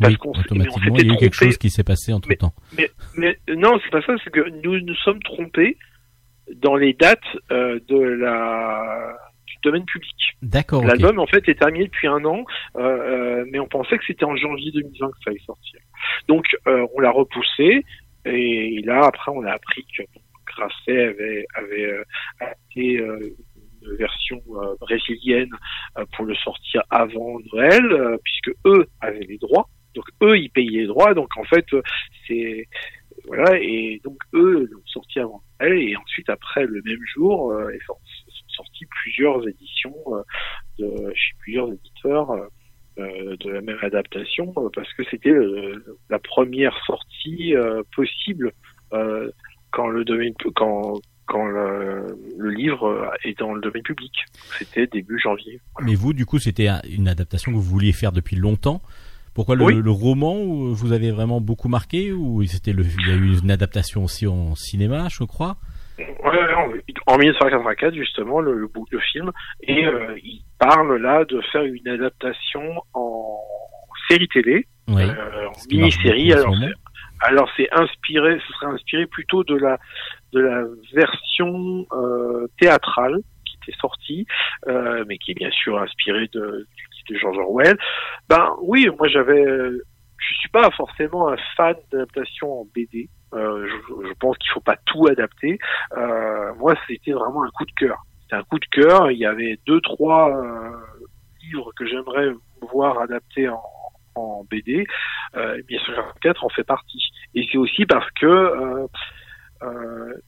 Parce Oui, qu'on automatiquement, mais il y a eu quelque chose qui s'est passé entre temps. Mais, mais euh, non, c'est pas ça, c'est que nous nous sommes trompés dans les dates euh, de la du domaine public. D'accord. L'album en fait est terminé depuis un an, euh, euh, mais on pensait que c'était en janvier 2020 que ça allait sortir. Donc euh, on l'a repoussé et là après on a appris que Grasset avait euh, version euh, brésilienne euh, pour le sortir avant Noël, euh, puisque eux avaient les droits. Donc eux ils payaient les droits, donc en fait c'est voilà. Et donc eux l'ont sorti avant Noël. Et ensuite après le même jour euh, sont sortis plusieurs éditions chez plusieurs éditeurs de la même adaptation parce que c'était la première sortie possible quand le domaine quand quand le, le livre est dans le domaine public. C'était début janvier. Mais vous, du coup, c'était un- une adaptation que vous vouliez faire depuis longtemps. Pourquoi le, Oui. le roman vous avez vraiment beaucoup marqué ou c'était le il y a eu une adaptation aussi en cinéma, je crois? Ouais, en, en 1984 justement le, le, le film et euh, il parle là de faire une adaptation en série télé, Oui. euh, en mini-série. Alors, alors c'est inspiré, ce serait inspiré plutôt de la de la version euh, théâtrale qui était sortie, euh, mais qui est bien sûr inspirée de, du livre de George Orwell. Ben oui, moi j'avais, je suis pas forcément un fan d'adaptation en BD. Euh, je, je pense qu'il faut pas tout adapter. Euh, moi, c'était vraiment un coup de cœur. C'était un coup de cœur. Il y avait deux, trois euh, livres que j'aimerais voir adaptés en, en BD. Euh, 1944 en fait partie. Et c'est aussi parce que euh,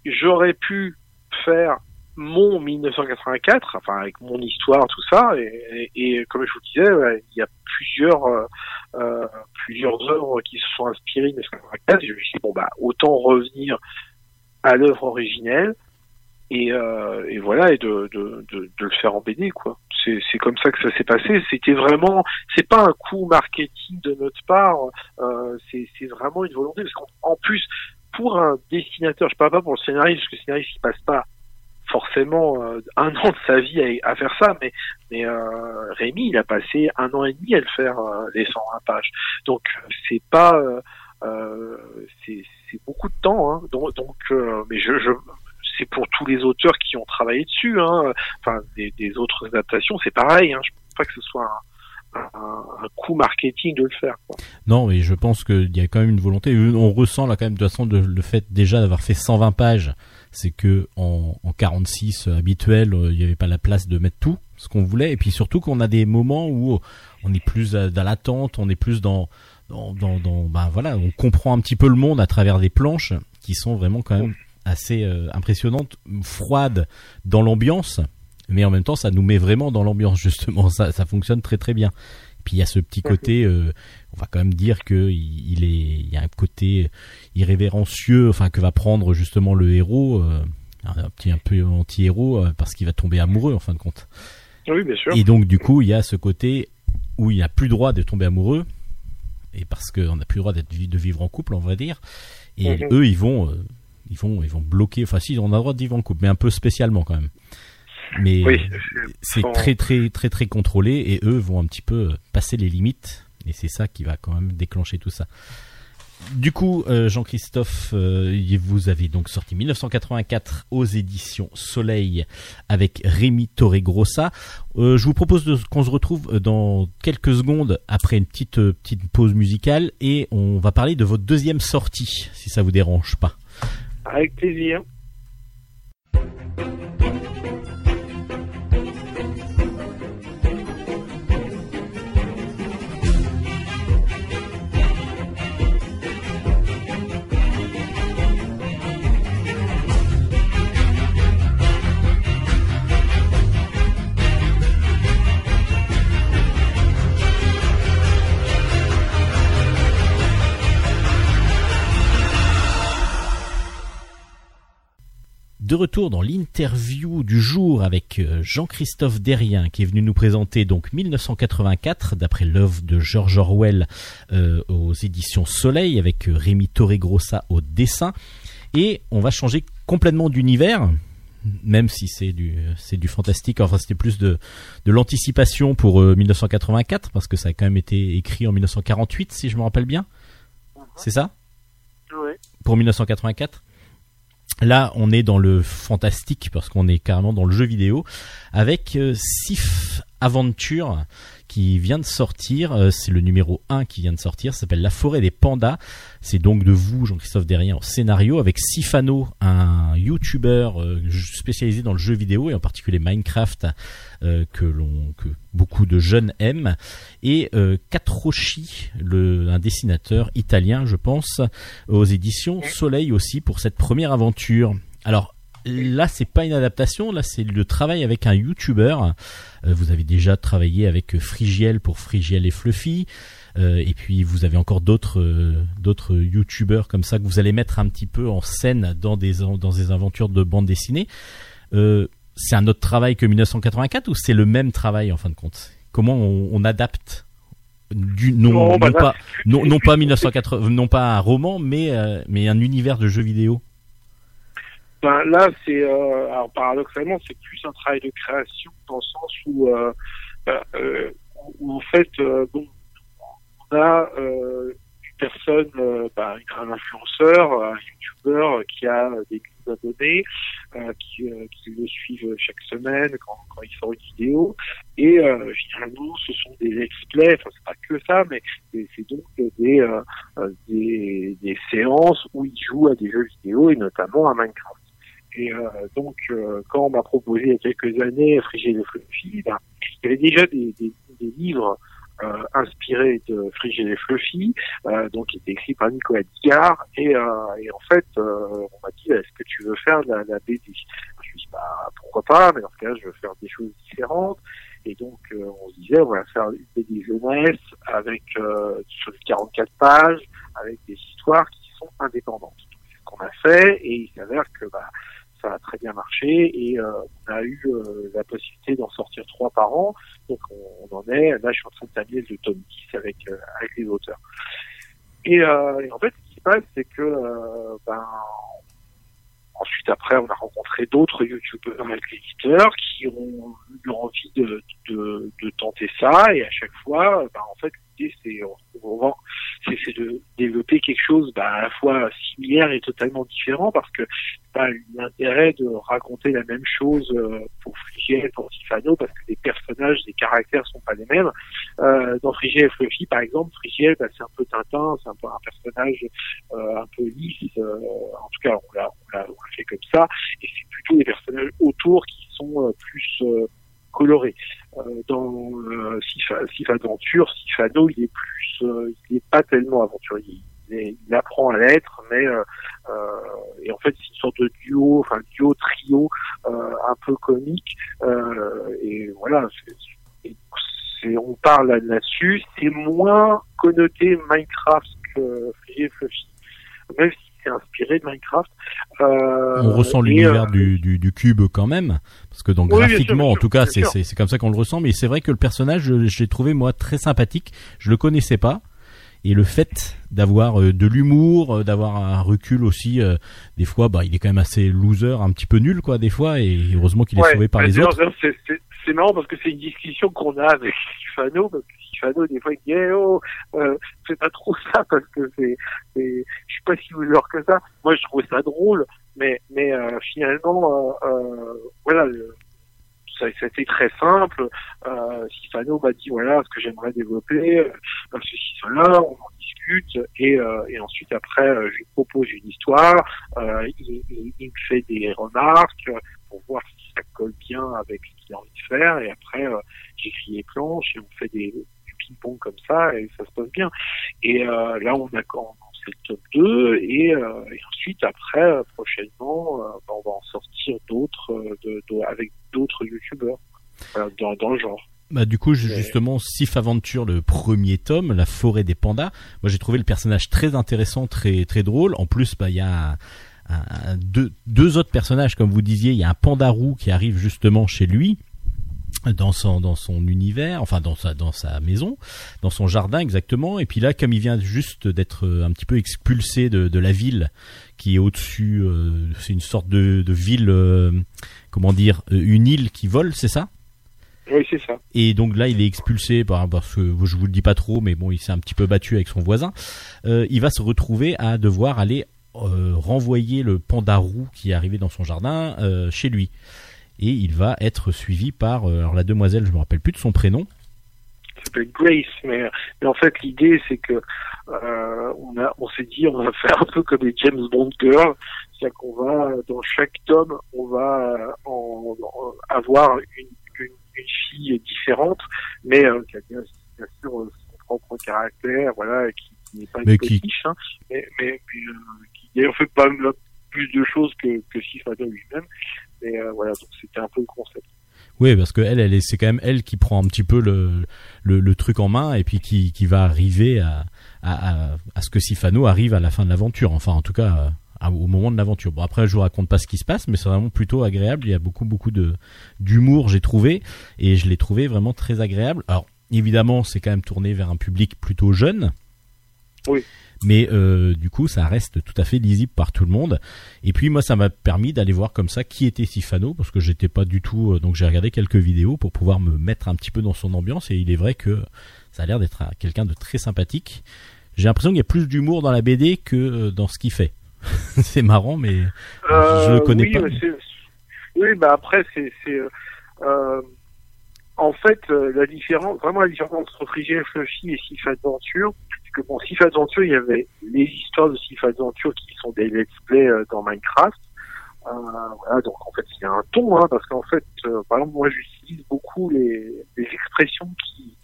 j'aurais pu faire mon 1984, enfin avec mon histoire, tout ça, et, comme je vous disais, il y a plusieurs euh, euh, plusieurs œuvres qui se sont inspirées de 1984. Et je me suis dit bon bah autant revenir à l'œuvre originelle et, euh, voilà et de, le faire en BD quoi. C'est comme ça que ça s'est passé. C'était vraiment c'est pas un coup marketing de notre part. Euh, c'est vraiment une volonté parce qu'en en plus pour un dessinateur, je parle pas pour le scénariste parce que le scénariste il passe pas forcément euh, un [LAUGHS] an de sa vie à, faire ça, mais mais euh, Rémi il a passé un an et demi à le faire euh, les 120 pages. Donc c'est pas c'est beaucoup de temps. Hein. Donc, mais c'est pour tous les auteurs qui ont travaillé dessus. Hein. Enfin des, des autres adaptations c'est pareil. Hein. Je pense pas que ce soit un, un, un coup marketing de le faire. Quoi. Non, mais je pense qu'il y a quand même une volonté. On ressent là quand même de toute façon de, le fait déjà d'avoir fait 120 pages, c'est que en, en 46 habituel, euh, il n'y avait pas la place de mettre tout ce qu'on voulait, et puis surtout qu'on a des moments où on est plus euh, dans l'attente, on est plus dans dans, dans, dans ben voilà, on comprend un petit peu le monde à travers des planches qui sont vraiment quand même assez euh, impressionnantes, froides dans l'ambiance, mais en même temps ça nous met vraiment dans l'ambiance justement, ça, ça fonctionne très très bien. Puis il y a ce petit côté, euh, on va quand même dire que il il est, il y a un côté irrévérencieux, enfin que va prendre justement le héros, euh, un petit un peu anti-héros euh, parce qu'il va tomber amoureux en fin de compte. Oui bien sûr. Et donc du coup il y a ce côté où il n'a plus droit de tomber amoureux et parce qu'on n'a plus le droit d'être de vivre en couple on va dire. Et Mhm. eux ils vont, ils vont, ils vont bloquer. Enfin si on a le droit de vivre en couple, mais un peu spécialement quand même. Mais Oui, c'est très très très très contrôlé et eux vont un petit peu passer les limites et c'est ça qui va quand même déclencher tout ça. Du coup, euh, Jean-Christophe, euh, vous avez donc sorti 1984 aux éditions Soleil avec Rémi Torregrossa. Euh, je vous propose qu'on se retrouve dans quelques secondes après une petite euh, petite pause musicale et on va parler de votre deuxième sortie, si ça vous dérange pas. Avec plaisir. De retour dans l'interview du jour avec euh, Jean-Christophe Derrien qui est venu nous présenter donc 1984 d'après l'œuvre de George Orwell euh, aux éditions Soleil avec euh, Rémi Torregrossa au dessin. Et on va changer complètement d'univers même si c'est du c'est du fantastique. Enfin c'était plus de de l'anticipation pour euh, 1984 parce que ça a quand même été écrit en 1948 si je me rappelle bien. C'est ça? Ouais. Pour 1984 Là, on est dans le fantastique parce qu'on est carrément dans le jeu vidéo avec euh, Sif Aventure qui vient de sortir. Euh, c'est le numéro 1 qui vient de sortir. Ça s'appelle La forêt des pandas. C'est donc de vous, Jean-Christophe Derrien, en scénario avec Sifano, un YouTuber euh, spécialisé dans le jeu vidéo et en particulier Minecraft euh, que l'on que beaucoup de jeunes aiment et Catrochi, le un dessinateur italien, je pense, aux éditions Soleil aussi pour cette première aventure. Alors là, c'est pas une adaptation, là, c'est le travail avec un YouTuber. Euh, vous avez déjà travaillé avec Frigiel pour Frigiel et Fluffy. Euh, et puis vous avez encore d'autres euh, d'autres youtubeurs comme ça que vous allez mettre un petit peu en scène dans des dans des aventures de bande dessinée. Euh, c'est un autre travail que 1984 ou c'est le même travail en fin de compte? Comment on, on adapte du non, Non, non bah pas non, non pas c'est- 1980 non pas un roman mais euh, mais un univers de jeux vidéo. Ben, là, c'est euh, alors paradoxalement, c'est plus un travail de création dans le sens où, euh, euh, euh, où en fait, euh, bon, on a euh, une personne, ben, un influenceur, un youtubeur qui a des euh, qui, qui le suivent chaque semaine quand, quand il sort une vidéo, et généralement, ce sont des let's play, enfin c'est pas que ça, mais c'est donc des, des des séances où il joue à des jeux vidéo et notamment à Minecraft. Et euh, donc, euh, quand on m'a proposé il y a quelques années Frigel et Fluffy, ben, il y avait déjà des, des, des livres euh, inspirés de Frigel et Fluffy, euh, donc qui étaient écrits par Nicolas Digard. Et, euh, et en fait, euh, on m'a dit, est-ce que tu veux faire la, la BD Je me suis dit, bah, pourquoi pas, mais dans ce cas, je veux faire des choses différentes. Et donc, on se disait, on va faire une BD jeunesse avec sur les 44 pages, avec des histoires qui sont indépendantes. C'est ce qu'on a fait, et il s'avère que bah, a très bien marché, et euh, on a eu euh, la possibilité d'en sortir trois par an. Donc, on, en est, là, je suis en train de terminer le tome 10 avec, euh, avec les auteurs. Et, en fait, ce qui se passe, c'est que ben, Ensuite, après, on a rencontré d'autres youtubeurs avec l'éditeur qui ont eu envie de, de, de tenter ça. Et à chaque fois, ben, en fait, c'est on c'est- de développer quelque chose ben, à la fois similaire et totalement différent parce que pas l'intérêt de raconter la même chose euh, pour Frigiel, pour Tifano, parce que les personnages, les caractères sont pas les mêmes. Euh, dans Frigiel et Fluffy, par exemple, Frigiel, ben, c'est un peu Tintin, c'est un peu un personnage euh, un peu lisse. euh, en tout cas, on l'a on l'a- fait comme ça. Et c'est plutôt les personnages autour qui sont euh, plus colorés. Euh, dans euh, Sif, Aventure, Sifano, il est plus, euh, il est pas tellement aventurier. Il, est- il apprend à l'être, mais euh, et en fait c'est une sorte de duo, enfin duo trio un peu comique. Et voilà, c'est- c'est- on parle là- là-dessus. C'est moins connoté Minecraft que Fluffy, c'est inspiré de Minecraft. Euh, On ressent l'univers euh, du, du, du cube quand même, parce que donc Oui, bien sûr, graphiquement, en tout cas, c'est sûr. c'est c'est comme ça qu'on le ressent. Mais c'est vrai que le personnage, je, je l'ai trouvé moi très sympathique. Je le connaissais pas. Et le fait d'avoir euh, de l'humour, d'avoir un recul aussi, des fois, bah, il est quand même assez loser, un petit peu nul, quoi, des fois. Et heureusement qu'il est Ouais, sauvé par les autres. c'est- marrant parce que c'est une discussion qu'on a avec [LAUGHS] Sifano, parce que Sifano, des fois, il dit, eh oh, euh, fais pas trop ça parce que c'est, c'est, je suis pas si loser que ça. Moi, je trouvais ça drôle, mais, mais, euh, finalement, euh, euh, voilà, le- ça, c'était très simple. Euh, Sifano m'a dit, voilà, ce que j'aimerais développer, euh, ceci, cela, on en discute, et, euh, et ensuite, après, je lui propose une histoire, il, il- il me fait des remarques, pour voir si ça colle bien avec ce qu'il a envie de faire. Et après, j'écris les planches et on fait des, ping-pong comme ça et ça se passe bien. Et euh, là, on a commencé le top 2 et, euh, et ensuite, après, euh, prochainement, bah, on va en sortir d'autres de, de- avec d'autres youtubeurs voilà, dans, dans le genre. Bah, du coup, justement, Sif Aventure, le premier tome, La forêt des pandas. Moi, j'ai trouvé le personnage très intéressant, très très drôle. En plus, bah, il y a un- un- deux, deux autres personnages, comme vous disiez. Il y a un panda roux qui arrive justement chez lui dans son dans son univers, enfin dans sa dans sa maison, dans son jardin exactement. Et puis là, comme il vient juste d'être euh, un petit peu expulsé de, de la ville qui est au-dessus, euh, c'est une sorte de, de ville, euh, comment dire, euh, une île qui vole, c'est ça? Oui, c'est ça. et donc là, il est expulsé par parce que je vous le dis pas trop, mais bon, il s'est un petit peu battu avec son voisin. Euh, il va se retrouver à devoir aller euh, renvoyer le panda roux qui est arrivé dans son jardin euh, chez lui. Et il va être suivi par euh, alors la demoiselle, je me rappelle plus de son prénom. S'appelle Grace, mais, mais en fait l'idée c'est que euh, on a on s'est dit on va [LAUGHS] faire un peu comme les James Bond girls, c'est-à-dire qu'on va dans chaque tome on va euh, en, en- avoir une, une, une fille différente, mais euh, qui a bien, bien sûr euh, son propre caractère, voilà, qui, qui n'est pas une Mais qui- potiche, hein, mais, mais, mais, euh, qui d'ailleurs fait pas plus de choses que, que lui-même. Mais euh, voilà, donc c'était un peu le concept. Oui, parce que elle, elle est- c'est quand même elle qui prend un petit peu le, le, le truc en main et puis qui, qui va arriver à, à, à, à ce que Sifano arrive à la fin de l'aventure. Enfin, en tout cas, à- au moment de l'aventure. Bon, après, je vous raconte pas ce qui se passe, mais c'est vraiment plutôt agréable. Il y a beaucoup, beaucoup de d'humour, j'ai trouvé, et je l'ai trouvé vraiment très agréable. Alors, évidemment, c'est quand même tourné vers un public plutôt jeune. Oui. Mais euh, du coup, ça reste tout à fait lisible par tout le monde. Et puis moi, ça m'a permis d'aller voir comme ça qui était Sifano, parce que j'étais pas du tout. euh, donc j'ai regardé quelques vidéos pour pouvoir me mettre un petit peu dans son ambiance. Et il est vrai que ça a l'air d'être un- quelqu'un de très sympathique. J'ai l'impression qu'il y a plus d'humour dans la BD que euh, dans ce qu'il fait. [LAUGHS] c'est marrant, mais je le connais oui, pas. mais Oui, bah après, c'est. euh, euh, en fait, euh, la différence, vraiment la différence entre Frigé Fluffy et Sif Adventure, que bon, Sif Adventure, il y avait les histoires de Sif Adventure qui sont des let's play euh, dans Minecraft. Euh, voilà, donc en fait, il y a un ton, hein, parce qu'en fait, euh, par exemple, moi, j'utilise beaucoup les, expressions qui,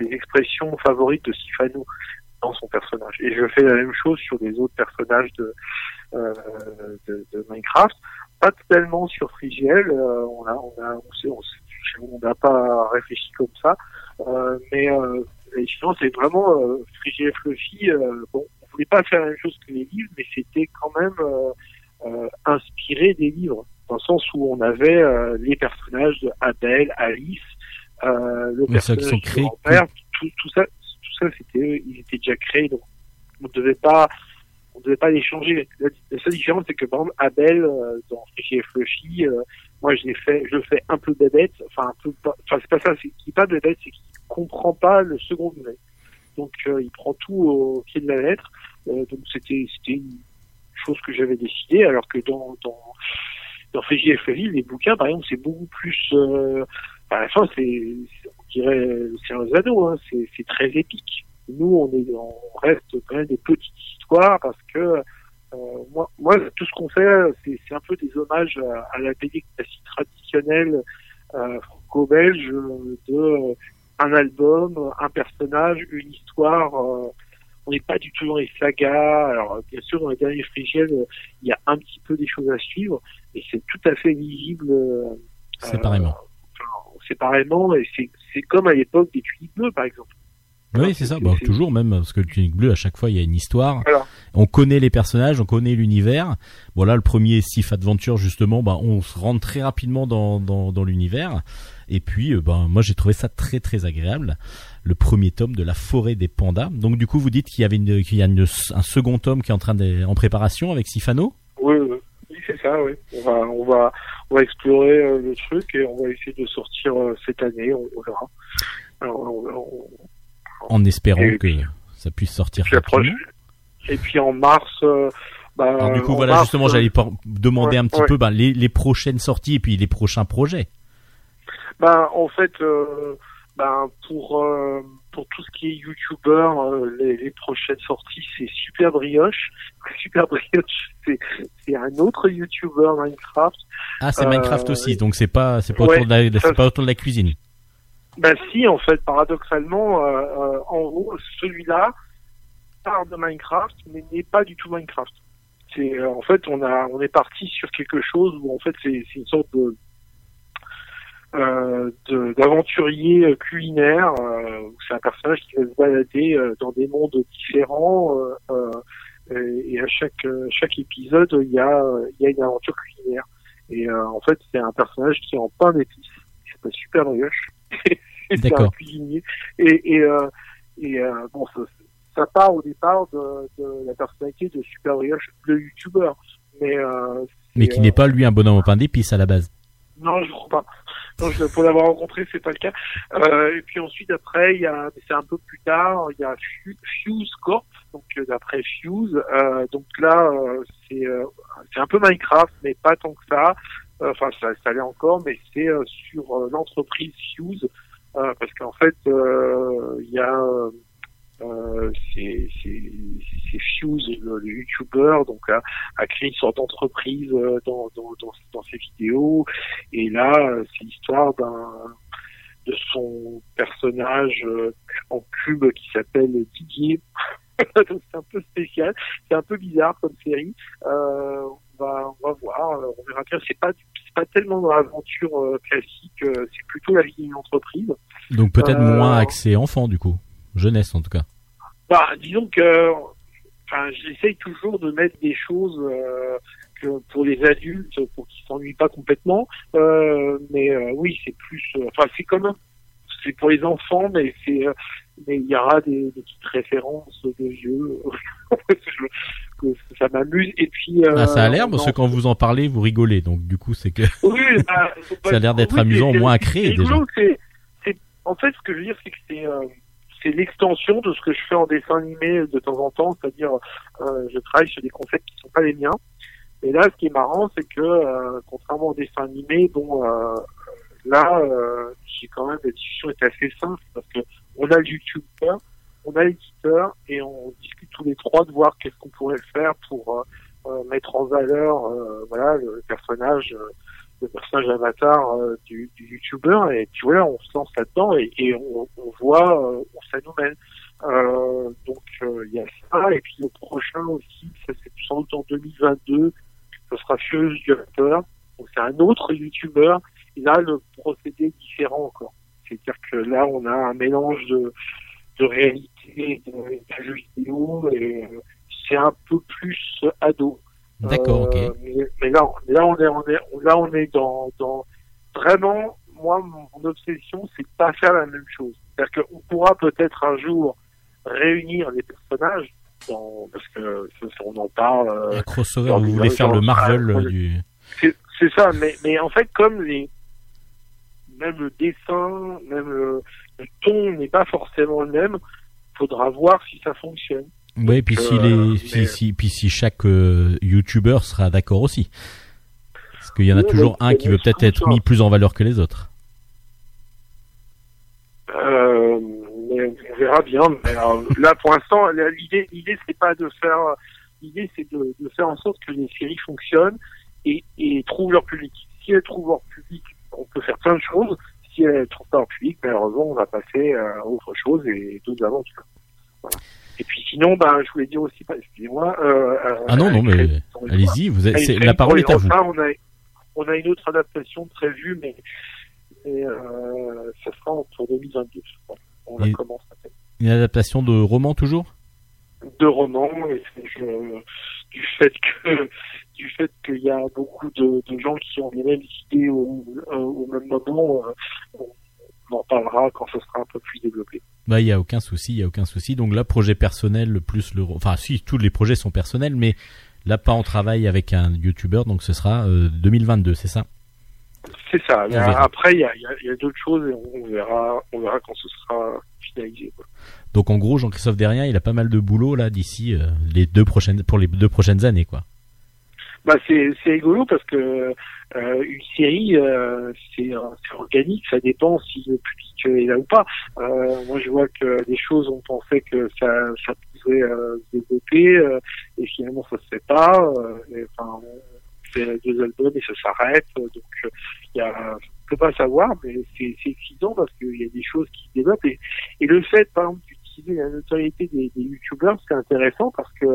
les expressions favorites de Sifano dans son personnage. Et je fais la même chose sur les autres personnages de, Minecraft. Pas tellement sur Frigiel, on on n'a pas réfléchi comme ça, mais la différence c'est vraiment euh, et Fluffy. Euh, bon, on voulait pas faire la même chose que les livres, mais c'était quand même euh, euh, inspiré des livres, dans le sens où on avait euh, les personnages de Abel, Alice, euh, le qui personnage sont grand-père, tout, tout ça, tout ça c'était, ils étaient déjà créés, donc on ne devait pas on devait pas les changer. La, la seule différence, c'est que par exemple, Abel, euh, dans Frigé et Fluffy, euh, moi, je l'ai fait, je fais un peu bébête, enfin, un peu enfin, c'est pas ça, c'est est pas bébête, c'est qu'il comprend pas le second degré. Donc, euh, il prend tout au pied de la lettre. Euh, donc, c'était, c'était une chose que j'avais décidé, alors que dans, dans, dans Fluffy, les bouquins, par exemple, c'est beaucoup plus, euh, à la fin, c'est, on dirait, c'est un zado, hein, c'est, c'est très épique. Nous, on est, on reste quand même des petites histoires parce que moi, moi, tout ce qu'on fait, c'est, un peu des hommages à, la BD traditionnelle franco-belge de un album, un personnage, une histoire. euh, on n'est pas du tout dans les sagas. Alors, bien sûr, dans les derniers Frigiel, euh, il y a un petit peu des choses à suivre, et c'est tout à fait lisible. euh, séparément. enfin, séparément, et c'est, comme à l'époque des tuniques bleues, par exemple. Oui, c'est ça. Bah, toujours même parce que le tunique bleu, à chaque fois, il y a une histoire. Voilà. On connaît les personnages, on connaît l'univers. Bon là, le premier Sif Adventure justement, bah, on se rentre très rapidement dans dans, dans l'univers. Et puis, euh, ben moi, j'ai trouvé ça très très agréable. Le premier tome de la forêt des pandas. Donc du coup, vous dites qu'il y avait une, qu'il y a une- un second tome qui est en train de, en préparation avec Sifano. Oui, oui, oui, c'est ça, oui. On va, on va, on va explorer euh, le truc et on va essayer de sortir euh, cette année, on, on verra. Alors, on- on- en espérant Et que puis- ça puisse sortir puis et puis en mars, euh, bah, Alors du coup, voilà, mars, justement, j'allais demander ouais, un petit ouais. peu ben, les, les prochaines sorties et puis les prochains projets. Ben, en fait, euh, ben, pour, euh, pour tout ce qui est youtubeur, euh, les, les prochaines sorties, c'est Super Brioche. [LAUGHS] Super Brioche, c'est, c'est un autre youtubeur Minecraft. Ah, c'est Euh, Minecraft aussi, donc c'est pas c'est pas ouais, autour de la c'est pas autour de la cuisine. Ben si, en fait, paradoxalement, euh, euh, en gros, celui-là part de Minecraft, mais n'est pas du tout Minecraft. C'est, euh, en fait, on a, on est parti sur quelque chose où en fait, c'est, c'est une sorte de, euh, d'aventurier euh, culinaire. Euh, où c'est un personnage qui va se balader euh, dans des mondes différents. euh, euh, et, et à chaque euh, chaque épisode, il y a, euh, il y a une aventure culinaire. Et euh, en fait, c'est un personnage qui est en pain d'épices. Il s'appelle Super Brioche. [LAUGHS] c'est un cuisinier. Et, et, euh, et euh, bon, ça, ça part au départ de, de la personnalité de Super Brioche, le youtubeur. Mais, euh, Mais c'est, qui euh, n'est pas lui un bonhomme au pain d'épices à la base. non, je crois pas. Je, pour l'avoir rencontré, c'est pas le cas. Euh, et puis ensuite, après, il y a, c'est un peu plus tard, il y a Fu- Fuse Corp, donc euh, d'après Fuse. Euh, donc là, euh, c'est euh, c'est un peu Minecraft, mais pas tant que ça. Euh, Enfin, ça, ça l'est encore, mais c'est euh, sur euh, l'entreprise Fuse, euh, parce qu'en fait, euh, il y a euh, euh, c'est c'est Fuse, le, le YouTuber, donc a, a créé une sorte d'entreprise euh, dans, dans, dans, dans ses vidéos. Et là, euh, c'est l'histoire d'un de son personnage euh, en cube qui s'appelle Didier. [LAUGHS] C'est un peu spécial, c'est un peu bizarre comme série. Euh, on va, on va voir, euh, on verra bien. C'est pas, pas tellement dans l'aventure euh, classique, euh, c'est plutôt la vie d'une entreprise. Donc peut-être Euh, moins axé enfant du coup, jeunesse en tout cas. Bah, disons que, enfin, j'essaye toujours de mettre des choses euh, que pour les adultes, pour qu'ils s'ennuient pas complètement. Euh, mais euh, oui, c'est plus, euh, enfin, c'est comme, un- c'est pour les enfants, mais c'est, euh, mais il y aura des, des petites références de vieux. [LAUGHS] Que ça m'amuse. Et puis. euh, Ah, ça a l'air parce que quand vous en parlez, vous rigolez. Donc du coup, c'est que Oui, bah, [LAUGHS] Ça a l'air d'être oui, amusant, au moins à créer, déjà. en fait, ce que je veux dire, c'est que c'est euh, c'est l'extension de ce que je fais en dessin animé de temps en temps, c'est-à-dire euh, je travaille sur des concepts qui sont pas les miens. Et là, ce qui est marrant, c'est que euh, contrairement au dessin animé, bon, euh, là, euh, j'ai quand même la discussion est assez simple parce que on a le YouTuber, on a l'éditeur et on discute tous les trois de voir qu'est-ce qu'on pourrait faire pour euh, euh, mettre en valeur, voilà, le personnage. Le personnage avatar euh, du, youtubeur et tu vois on se lance là-dedans et, on, on voit euh, où ça nous mène euh, donc euh, il y a ça et puis le prochain aussi ça c'est sans doute en 2022 ce sera Furious Jumper donc c'est un autre youtubeur. Et là le procédé différent encore. C'est-à-dire que là on a un mélange de, de réalité et de, de vidéo et euh, c'est un peu plus ado d'accord, ok. euh, mais, mais là, là, on est, on est, là, on est dans, dans vraiment. Moi, mon obsession, c'est de pas faire la même chose. C'est-à-dire qu'on pourra peut-être un jour réunir les personnages, dans, parce que on en parle. euh, Un crossover, vous voulez faire le Marvel ah, euh, du. c'est c'est ça, mais, mais en fait, comme les, même le dessin, même le, le ton n'est pas forcément le même, faudra voir si ça fonctionne. Oui, puis si euh, les, si, puis si chaque euh, YouTuber sera d'accord aussi. Parce qu'il y en a Oui, toujours un qui veut peut-être être mis plus en valeur que les autres. Euh, mais on verra bien. Mais là, pour l'instant, l'idée, l'idée, c'est pas de faire. L'idée, c'est de, de faire en sorte que les séries fonctionnent et, et trouvent leur public. Si elles trouvent leur public, on peut faire plein de choses. Si elles trouvent pas leur public, malheureusement, on va passer à autre chose et d'autres aventures. Voilà. Et puis sinon, ben, je voulais dire aussi, excusez-moi. Euh, euh, Ah non, non, mais allez-y, vous c'est- Crédit la parole est à vous. On a, on a une autre adaptation prévue, mais, mais euh, ça sera pour 2022. je crois. On la Et- commence à faire. Une adaptation de roman toujours? Deux romans, et je- du fait que du fait qu'il y a beaucoup de, de gens qui ont les mêmes idées au, euh, au même moment, on, on en parlera quand ce sera un peu plus développé. Bah, il y a aucun souci, il y a aucun souci. Donc là, projet personnel le plus le, enfin, si tous les projets sont personnels, mais là pas en travail avec un YouTuber, donc ce sera euh, 2022, c'est ça? C'est ça. Après, il y a, y a- a d'autres choses et on verra, on verra quand ce sera finalisé. quoi. Donc en gros, Jean-Christophe Derrien, il a pas mal de boulot là d'ici euh, les deux prochaines pour les deux prochaines années, quoi. Bah c'est rigolo parce que euh, une série euh, c'est euh, c'est organique, ça dépend si le public est là ou pas. Euh, moi je vois que des choses on pensait que ça ça pouvait euh, se développer euh, et finalement ça se fait pas. Et, enfin on fait deux albums et ça s'arrête donc il y a on peut pas savoir mais c'est excitant parce qu'il y a des choses qui se développent et, et le fait par exemple d'utiliser la notoriété des, des youtubeurs c'est intéressant parce que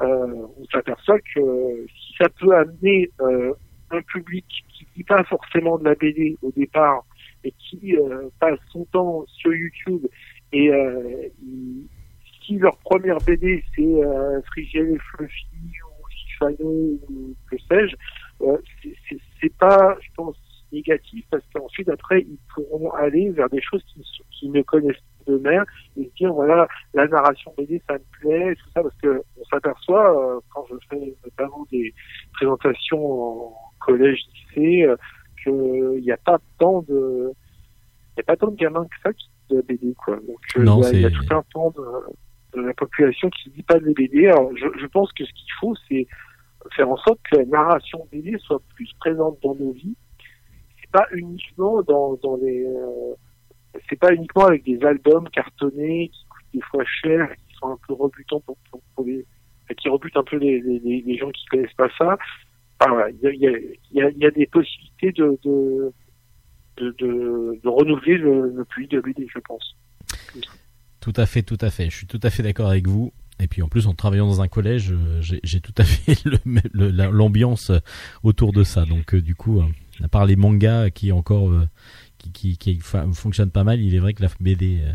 on s'aperçoit que si ça peut amener euh, un public qui lit pas forcément de la BD au départ et qui euh, passe son temps sur YouTube et euh, il- si leur première BD c'est euh, Frigiel et Fluffy ou Sifano ou que sais-je, euh, c'est- pas, je pense, négatif parce qu'ensuite après ils pourront aller vers des choses qu'ils qu'ils ne connaissent d'eux-mêmes et se dire voilà la narration BD ça me plaît tout ça parce que on s'aperçoit euh, quand je fais notamment des présentations en collège lycée euh, qu'il n'y a pas tant de il y a pas tant de gamins que ça qui lisent de la BD quoi. Donc euh, il y a- y, tout un pan de, de la population qui lit pas de BD alors je, je pense que ce qu'il faut c'est faire en sorte que la narration BD soit plus présente dans nos vies. C'est pas uniquement dans dans les euh, c'est pas uniquement avec des albums cartonnés qui coûtent des fois cher, qui sont un peu rebutants pour, pour, les, qui rebutent un peu les, gens qui connaissent pas ça. Enfin, il y a, il y, a, y, a, des possibilités de de, de, renouveler le, le public de BD, je pense. Tout à fait, tout à fait. Je suis tout à fait d'accord avec vous. Et puis en plus, en travaillant dans un collège, euh, j'ai tout à fait [LAUGHS] l'ambiance autour de ça. Donc euh, du coup, euh, à part les mangas qui encore qui, qui, qui fonctionnent pas mal, il est vrai que la BD euh,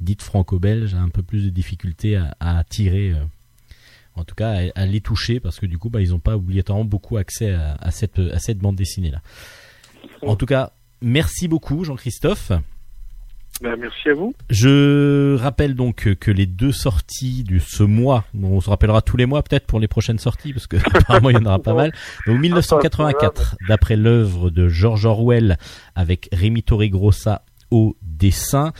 dite franco-belge a un peu plus de difficultés à, à attirer, euh, en tout cas à, les toucher, parce que du coup, bah, ils n'ont pas obligatoirement beaucoup accès à, cette à cette bande dessinée là. En tout cas, merci beaucoup Jean-Christophe. Ben, merci à vous. Je rappelle donc que les deux sorties de ce mois, on se rappellera tous les mois peut-être pour les prochaines sorties, parce que [LAUGHS] apparemment il y en aura pas mal. Donc 1984, d'après l'œuvre de George Orwell, avec Rémi Torregrossa au dessin,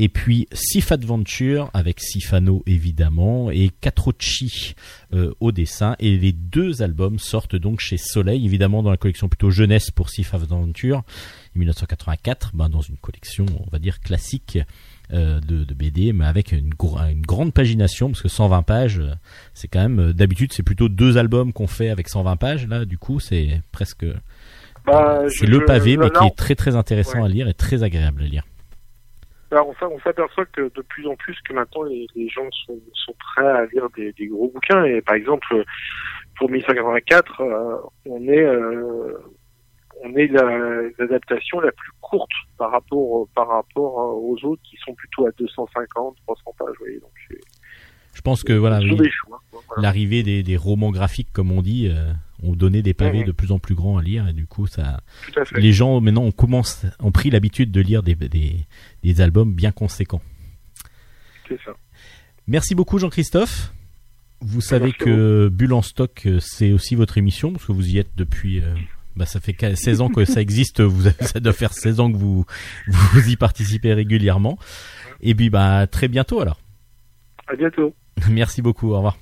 et puis Sif Adventure avec Sifano évidemment, et Catrocci euh, au dessin. Et les deux albums sortent donc chez Soleil, évidemment dans la collection plutôt jeunesse pour Sif Adventure, 1984, ben, dans une collection on va dire classique euh, de, BD, mais avec une, grande pagination, parce que 120 pages, c'est quand même euh, d'habitude c'est plutôt deux albums qu'on fait avec 120 pages. Là, du coup, c'est presque Bah, c'est le pavé, mais là, qui est très très intéressant Ouais. à lire et très agréable à lire. Alors, on s'a- on s'aperçoit que de plus en plus que maintenant les, les gens sont, sont prêts à lire des, des gros bouquins et par exemple pour 1184 euh, on est euh, on est la- l'adaptation la plus courte par rapport par rapport aux autres qui sont plutôt à 250 300 pages vous voyez donc c'est Je pense que voilà, l'arrivée des, des romans graphiques, comme on dit, euh, ont donné des pavés Mhm. de plus en plus grands à lire, et du coup, ça, les gens maintenant on commence, ont pris l'habitude de lire des, des, des albums bien conséquents. c'est ça Merci beaucoup Jean-Christophe. Vous savez Merci que Bulle en stock, euh, c'est aussi votre émission, parce que vous y êtes depuis... euh, bah, ça fait qu- 16 ans que ça existe, vous avez- ça doit faire 16 ans que vous, vous y participez régulièrement. Et puis bah, très bientôt alors. À bientôt [LAUGHS] Merci beaucoup, au revoir.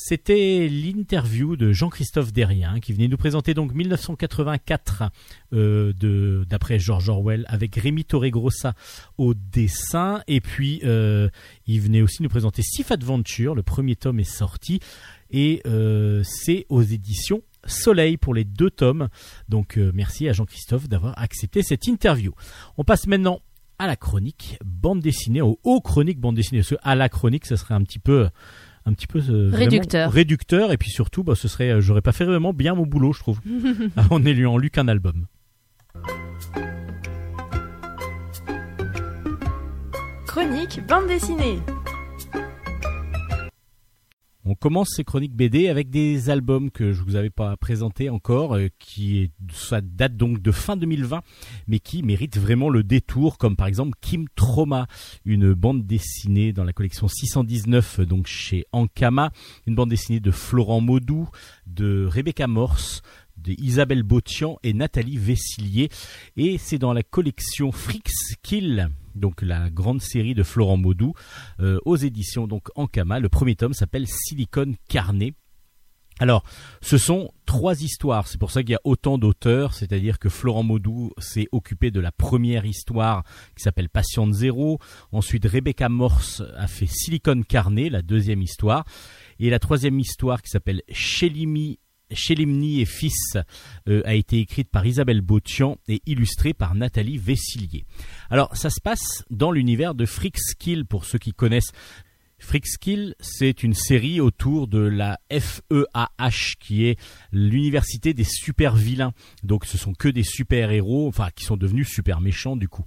C'était l'interview de Jean-Christophe Derrien qui venait nous présenter donc 1984 euh, de d'après George Orwell avec Rémi Torregrossa au dessin et puis euh, il venait aussi nous présenter Sif Adventure, le premier tome est sorti et euh, c'est aux éditions Soleil pour les deux tomes. Donc merci à Jean-Christophe d'avoir accepté cette interview. On passe maintenant à la chronique bande dessinée, au haut chronique bande dessinée. Parce que à la chronique, ça serait un petit peu, un petit peu euh, Réducteur. réducteur. Et puis surtout, bah, ce serait, euh, j'aurais pas fait vraiment bien mon boulot, je trouve, [LAUGHS] en ayant lu qu'un album. Chronique bande dessinée. On commence ces chroniques BD avec des albums que je vous avais pas présentés encore, euh, qui est, ça date donc de fin 2020, mais qui méritent vraiment le détour, comme par exemple Kim Trauma, une bande dessinée dans la collection 619, euh, donc chez Ankama, une bande dessinée de Florent Maudou, de Rebecca Morse, de Isabelle Botian et Nathalie Vessillier, et c'est dans la collection Frix Kill, donc la grande série de Florent Maudou, euh, aux éditions donc Ankama. Le premier tome s'appelle Silicon Carnet. Alors, ce sont trois histoires, c'est pour ça qu'il y a autant d'auteurs, c'est-à-dire que Florent Maudou s'est occupé de la première histoire qui s'appelle Patiente Zéro, ensuite Rebecca Morse a fait Silicon Carnet, la deuxième histoire, et la troisième histoire qui s'appelle Chelimi Chelimni et Fils euh, a été écrite par Isabelle Botian et illustrée par Nathalie Vessillier. Alors, ça se passe dans l'univers de Freakskill pour ceux qui connaissent. Freakskill, c'est une série autour de la FEAH, qui est l'université des super vilains. Donc, ce sont que des super héros, enfin, qui sont devenus super méchants du coup.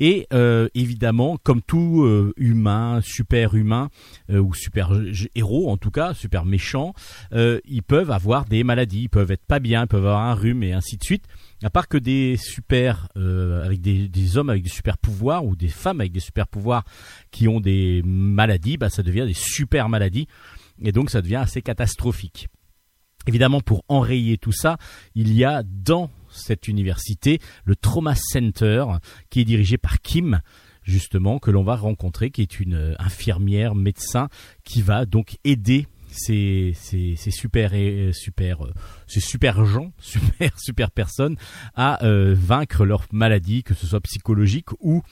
Et euh, évidemment, comme tout euh, humain, super humain euh, ou super héros en tout cas, super méchant, euh, ils peuvent avoir des maladies, ils peuvent être pas bien, ils peuvent avoir un rhume et ainsi de suite. À part que des super euh, avec des, hommes avec des super pouvoirs ou des femmes avec des super pouvoirs qui ont des maladies, bah ça devient des super maladies et donc ça devient assez catastrophique. Évidemment, pour enrayer tout ça, il y a dans cette université le Trauma Center qui est dirigé par Kim justement que l'on va rencontrer qui est une euh, infirmière médecin qui va donc aider ces, super et super euh, super gens [LAUGHS] super super personnes à euh, vaincre leur maladie que ce soit psychologique ou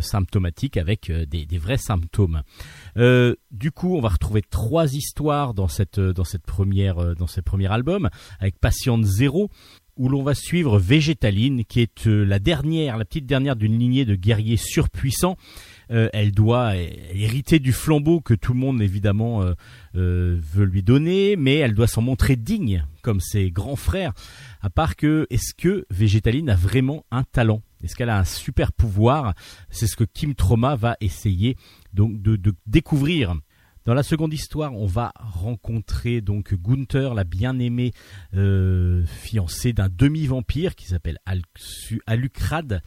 symptomatique avec euh, des, des vrais symptômes. Euh, du coup, on va retrouver trois histoires dans cette dans cette première euh, dans ce premier album avec Patiente Zéro où l'on va suivre Végétaline qui est euh, la dernière la petite dernière d'une lignée de guerriers surpuissants Euh, elle doit hériter du flambeau que tout le monde évidemment euh, euh, veut lui donner, mais elle doit s'en montrer digne comme ses grands frères. À part que, est-ce que Végétaline a vraiment un talent? Est-ce qu'elle a un super pouvoir? C'est ce que Kim Trauma va essayer donc de, découvrir. Dans la seconde histoire, on va rencontrer donc Gunther, la bien-aimée fiancée d'un demi-vampire qui s'appelle Alucrad,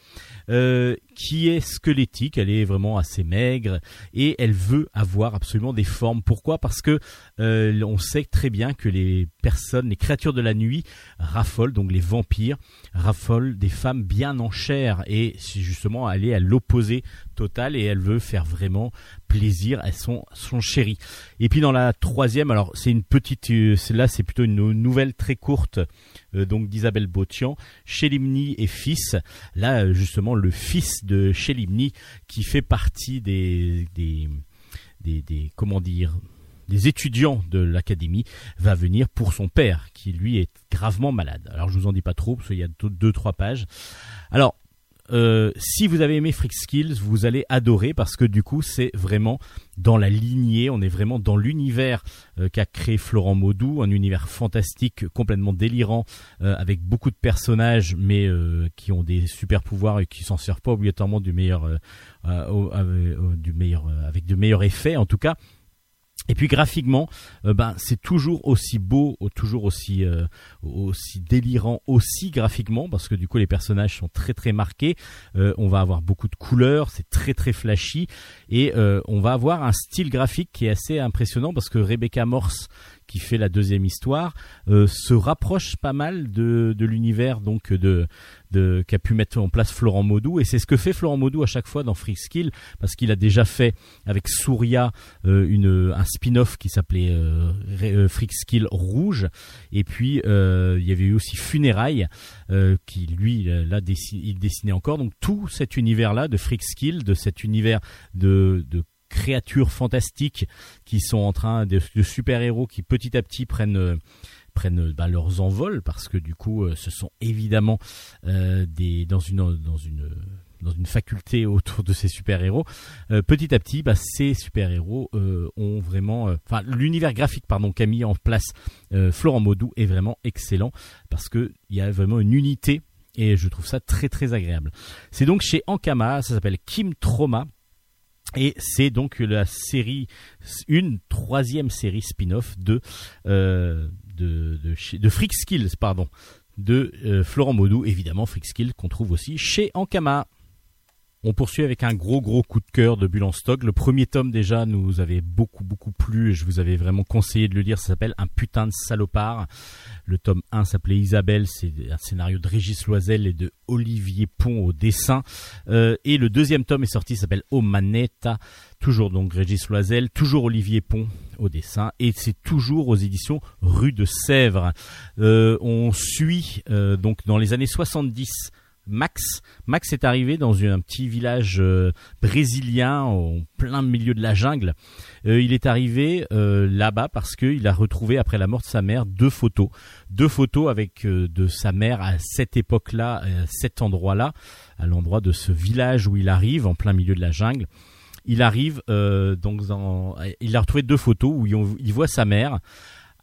euh, qui est squelettique, elle est vraiment assez maigre et elle veut avoir absolument des formes. Pourquoi? Parce que euh, on sait très bien que les personnes, les créatures de la nuit raffolent, donc les vampires raffolent des femmes bien en chair et c'est justement aller à l'opposé total et elle veut faire vraiment plaisir à son, son chéri. Et puis dans la troisième, alors c'est une petite, euh, là c'est plutôt une nouvelle très courte, donc d'Isabelle Botian, Chelimni et fils. Là euh, justement le fils de Chelimni qui fait partie des, des, des, comment dire, des étudiants de l'académie va venir pour son père qui lui est gravement malade. Alors je vous en dis pas trop parce qu'il y a deux trois pages. Alors euh, si vous avez aimé Freak Skills, vous allez adorer parce que du coup c'est vraiment dans la lignée, on est vraiment dans l'univers euh, qu'a créé Florent Maudou, un univers fantastique, complètement délirant, euh, avec beaucoup de personnages mais qui ont des super pouvoirs et qui s'en servent pas obligatoirement du meilleur, du meilleur, avec de meilleurs effets en tout cas. Et puis graphiquement, euh, ben c'est toujours aussi beau, au- toujours aussi euh, aussi délirant, aussi graphiquement, parce que du coup les personnages sont très très marqués. Euh, on va avoir beaucoup de couleurs, c'est très très flashy, et euh, on va avoir un style graphique qui est assez impressionnant parce que Rebecca Morse, qui fait la deuxième histoire, euh, se rapproche pas mal de, l'univers donc de de qu'a pu mettre en place Florent Maudou, et c'est ce que fait Florent Maudou à chaque fois dans Freak Skill, parce qu'il a déjà fait avec Souria euh, une un spin-off qui s'appelait euh, euh, Freak Skill Rouge. Et puis il y avait eu aussi Funérailles qui lui là il dessinait encore. Donc tout cet univers là de Freak Skill de cet univers de créatures fantastiques qui sont en train de, de super héros qui petit à petit prennent euh, prennent bah, leurs envols parce que du coup euh, ce sont évidemment euh, dans une faculté [LAUGHS] autour de ces super-héros, petit à petit, bah, ces super-héros ont vraiment, l'univers graphique, pardon, qu'a mis en place Florent Maudou est vraiment excellent parce que il y a vraiment une unité et je trouve ça très très agréable. C'est donc chez Ankama, ça s'appelle Kim Trauma. Et c'est donc la série, une troisième série spin-off de, euh, de, de, Freak Skills, pardon, de euh, Florent Maudou, évidemment Freak Skills qu'on trouve aussi chez Ankama. On poursuit avec un gros gros coup de cœur de Bulle en stock. Le premier tome déjà nous avait beaucoup beaucoup plu et je vous avais vraiment conseillé de le lire. Ça s'appelle Un putain de salopard. Le tome 1 s'appelait Isabelle, c'est un scénario de Régis Loisel et de Olivier Pont au dessin. Euh, et le deuxième tome est sorti, s'appelle O Manetta, toujours donc Régis Loisel, toujours Olivier Pont au dessin, et c'est toujours aux éditions Rue de Sèvres. Euh, on suit euh, donc dans les années 70 Max. Max est arrivé dans un petit village euh, brésilien en plein milieu de la jungle. Euh, il est arrivé euh, là-bas parce qu'il a retrouvé après la mort de sa mère deux photos, deux photos avec de sa mère à cette époque-là, à cet endroit-là, à l'endroit de ce village où il arrive en plein milieu de la jungle. Il arrive donc il a retrouvé deux photos où il voit sa mère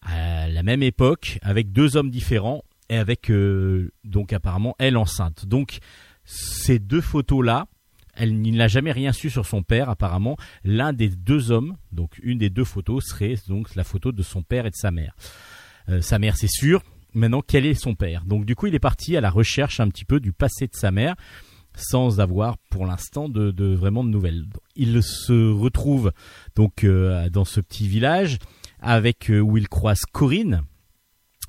à la même époque avec deux hommes différents et avec euh, donc apparemment elle enceinte. Donc ces deux photos là, elle n'a jamais rien su sur son père apparemment. L'un des deux hommes, donc une des deux photos serait donc la photo de son père et de sa mère. Euh, sa mère c'est sûr. Maintenant quel est son père? Donc du coup il est parti à la recherche un petit peu du passé de sa mère sans avoir pour l'instant de, vraiment de nouvelles. Il se retrouve donc euh, dans ce petit village avec où il croise Corinne,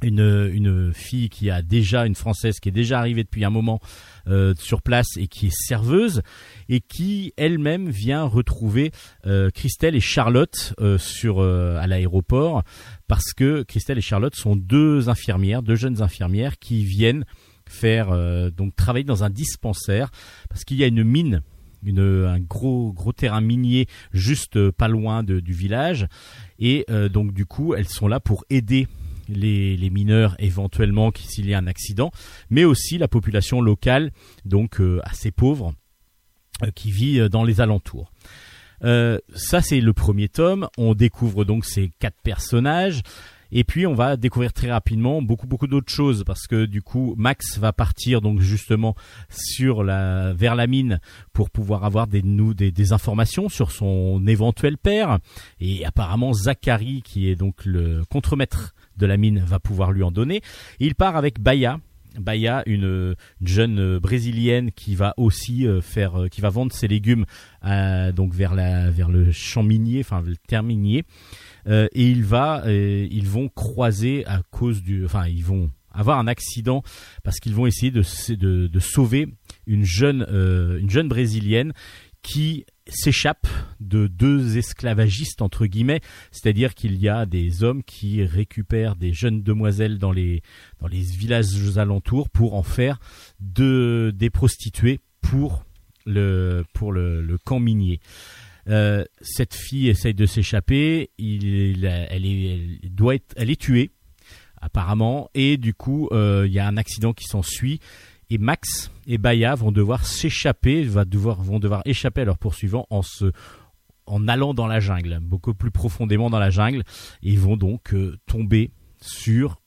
une, une fille qui a déjà une française qui est déjà arrivée depuis un moment euh, sur place et qui est serveuse et qui elle-même vient retrouver euh, Christelle et Charlotte euh, sur euh, à l'aéroport parce que Christelle et Charlotte sont deux infirmières, deux jeunes infirmières qui viennent faire euh, donc travailler dans un dispensaire parce qu'il y a une mine une, un gros gros terrain minier juste pas loin du village et donc du coup elles sont là pour aider les, les mineurs éventuellement s'il y a un accident mais aussi la population locale donc euh, assez pauvre euh, qui vit euh, dans les alentours. Euh, ça c'est le premier tome. On découvre donc ces quatre personnages. Et puis on va découvrir très rapidement beaucoup beaucoup d'autres choses parce que du coup Max va partir donc justement sur la vers la mine pour pouvoir avoir des nou- des, des informations sur son éventuel père et apparemment Zachary qui est donc le contremaître de la mine va pouvoir lui en donner. Il part avec Baya. Baya, une, une jeune brésilienne qui va aussi euh, faire, euh, qui va vendre ses légumes euh, donc vers la, vers le champ minier, enfin le terre minier. Et ils vont croiser à cause du, enfin ils vont avoir un accident parce qu'ils vont essayer de, sauver une jeune, une jeune brésilienne qui s'échappe de deux esclavagistes entre guillemets, c'est-à-dire qu'il y a des hommes qui récupèrent des jeunes demoiselles dans les dans les villages alentours pour en faire de des prostituées pour le camp minier. Euh, cette fille essaye de s'échapper, elle est tuée apparemment, et du coup euh, il y a un accident qui s'ensuit. Et Max et Baya vont devoir s'échapper, vont devoir échapper à leurs poursuivants en allant dans la jungle, beaucoup plus profondément dans la jungle, et ils vont donc euh, tomber sur.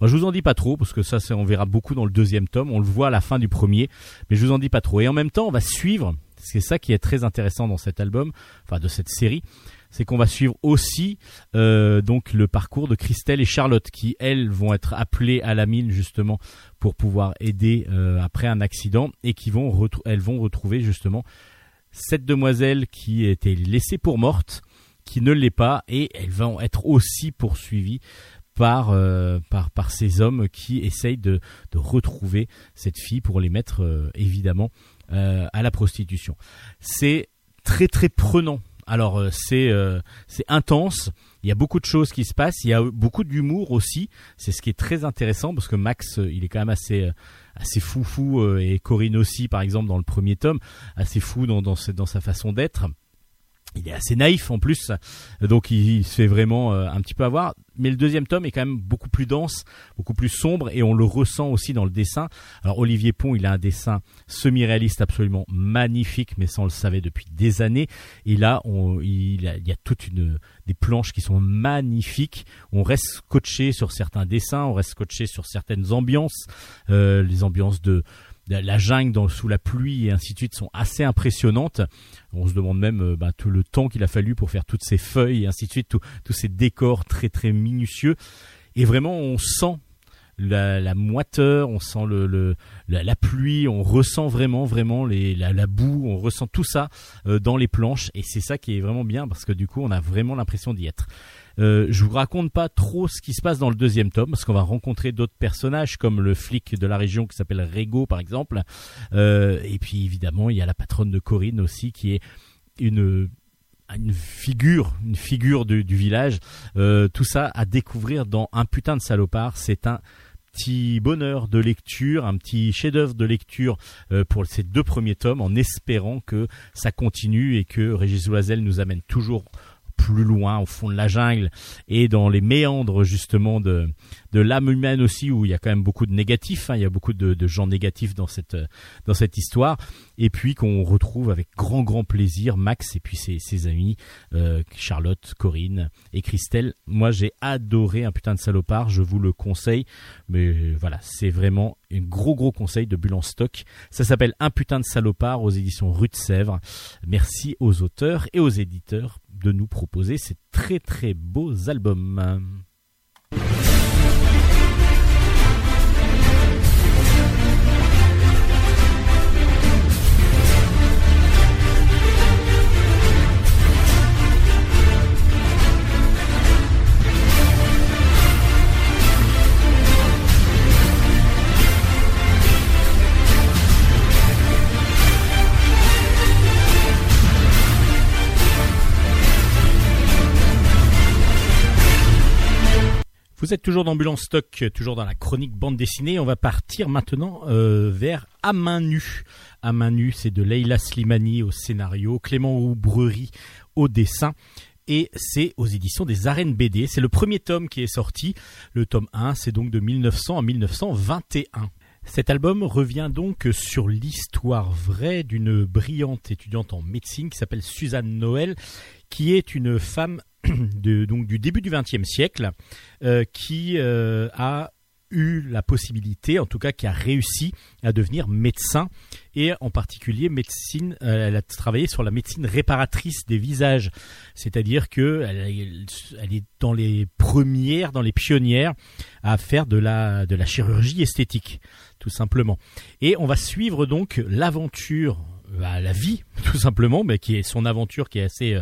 Moi, je vous en dis pas trop parce que ça, on verra beaucoup dans le deuxième tome. On le voit à la fin du premier, mais je vous en dis pas trop. Et en même temps, on va suivre. C'est ça qui est très intéressant dans cet album, enfin de cette série, c'est qu'on va suivre aussi euh, donc le parcours de Christelle et Charlotte qui elles vont être appelées à la mine justement pour pouvoir aider euh, après un accident et qui vont elles vont retrouver justement cette demoiselle qui était laissée pour morte, qui ne l'est pas et elles vont être aussi poursuivies par euh, par par ces hommes qui essayent de de retrouver cette fille pour les mettre évidemment à la prostitution. C'est très très prenant. Alors euh, c'est euh, c'est intense. Il y a beaucoup de choses qui se passent. Il y a beaucoup d'humour aussi. C'est ce qui est très intéressant parce que Max, euh, il est quand même assez assez foufou et Corinne aussi, par exemple, dans le premier tome, assez fou dans dans sa façon d'être. Il est assez naïf en plus, donc il, se fait vraiment euh, un petit peu avoir. Mais le deuxième tome est quand même beaucoup plus dense, beaucoup plus sombre, et on le ressent aussi dans le dessin. Alors Olivier Pont, il a un dessin semi-réaliste absolument magnifique, mais ça on le savait depuis des années. Et là, on, il, a- il y a toute une des planches qui sont magnifiques. On reste scotché sur certains dessins, on reste scotché sur certaines ambiances, euh, les ambiances de la jungle dans, sous la pluie et ainsi de suite sont assez impressionnantes. On se demande même euh, bah, tout le temps qu'il a fallu pour faire toutes ces feuilles et ainsi de suite, tous ces décors très très minutieux. Et vraiment, on sent la, la moiteur, on sent le, le- la, la pluie, on ressent vraiment vraiment les, la, la boue, on ressent tout ça euh, dans les planches et c'est ça qui est vraiment bien parce que du coup on a vraiment l'impression d'y être. Euh, je vous raconte pas trop ce qui se passe dans le deuxième tome parce qu'on va rencontrer d'autres personnages comme le flic de la région qui s'appelle Rego par exemple Euh, et puis évidemment il y a la patronne de Corinne aussi qui est une figure, du, village. Euh, tout ça à découvrir dans un putain de salopard. C'est un petit bonheur de lecture, un petit chef-d'œuvre de lecture pour ces deux premiers tomes, en espérant que ça continue et que Régis Loisel nous amène toujours plus loin au fond de la jungle et dans les méandres justement de de l'âme humaine aussi où il y a quand même beaucoup de négatifs hein, il y a beaucoup de, de gens négatifs dans cette dans cette histoire et puis qu'on retrouve avec grand grand plaisir Max et puis ses, ses amis euh, Charlotte, Corinne et Christelle. Moi j'ai adoré un putain de salopard, je vous le conseille, mais voilà c'est vraiment un gros gros conseil de Bulle en stock. Ça s'appelle Un putain de salopard aux éditions Rue de Sèvres. Merci aux auteurs et aux éditeurs de nous proposer ces très très beaux albums. Vous êtes toujours dans en stock, toujours dans la chronique bande dessinée. On va partir maintenant euh, vers À main nue. À main nue, c'est de Leila Slimani au scénario, Clément Oubrerie au dessin. Et c'est aux éditions des Arènes BD. C'est le premier tome qui est sorti. Le tome 1, c'est donc de 1900 à 1921. Cet album revient donc sur l'histoire vraie d'une brillante étudiante en médecine qui s'appelle Suzanne Noël, qui est une femme [COUGHS] donc du début du XXe siècle, euh, qui euh, a eu la possibilité, en tout cas qui a réussi à devenir médecin et en particulier médecine. euh, elle a travaillé sur la médecine réparatrice des visages, c'est-à-dire que elle, est dans les premières, dans les pionnières à faire de la de la chirurgie esthétique, tout simplement. Et on va suivre donc l'aventure, euh, la vie, [LAUGHS] tout simplement, mais qui est son aventure qui est assez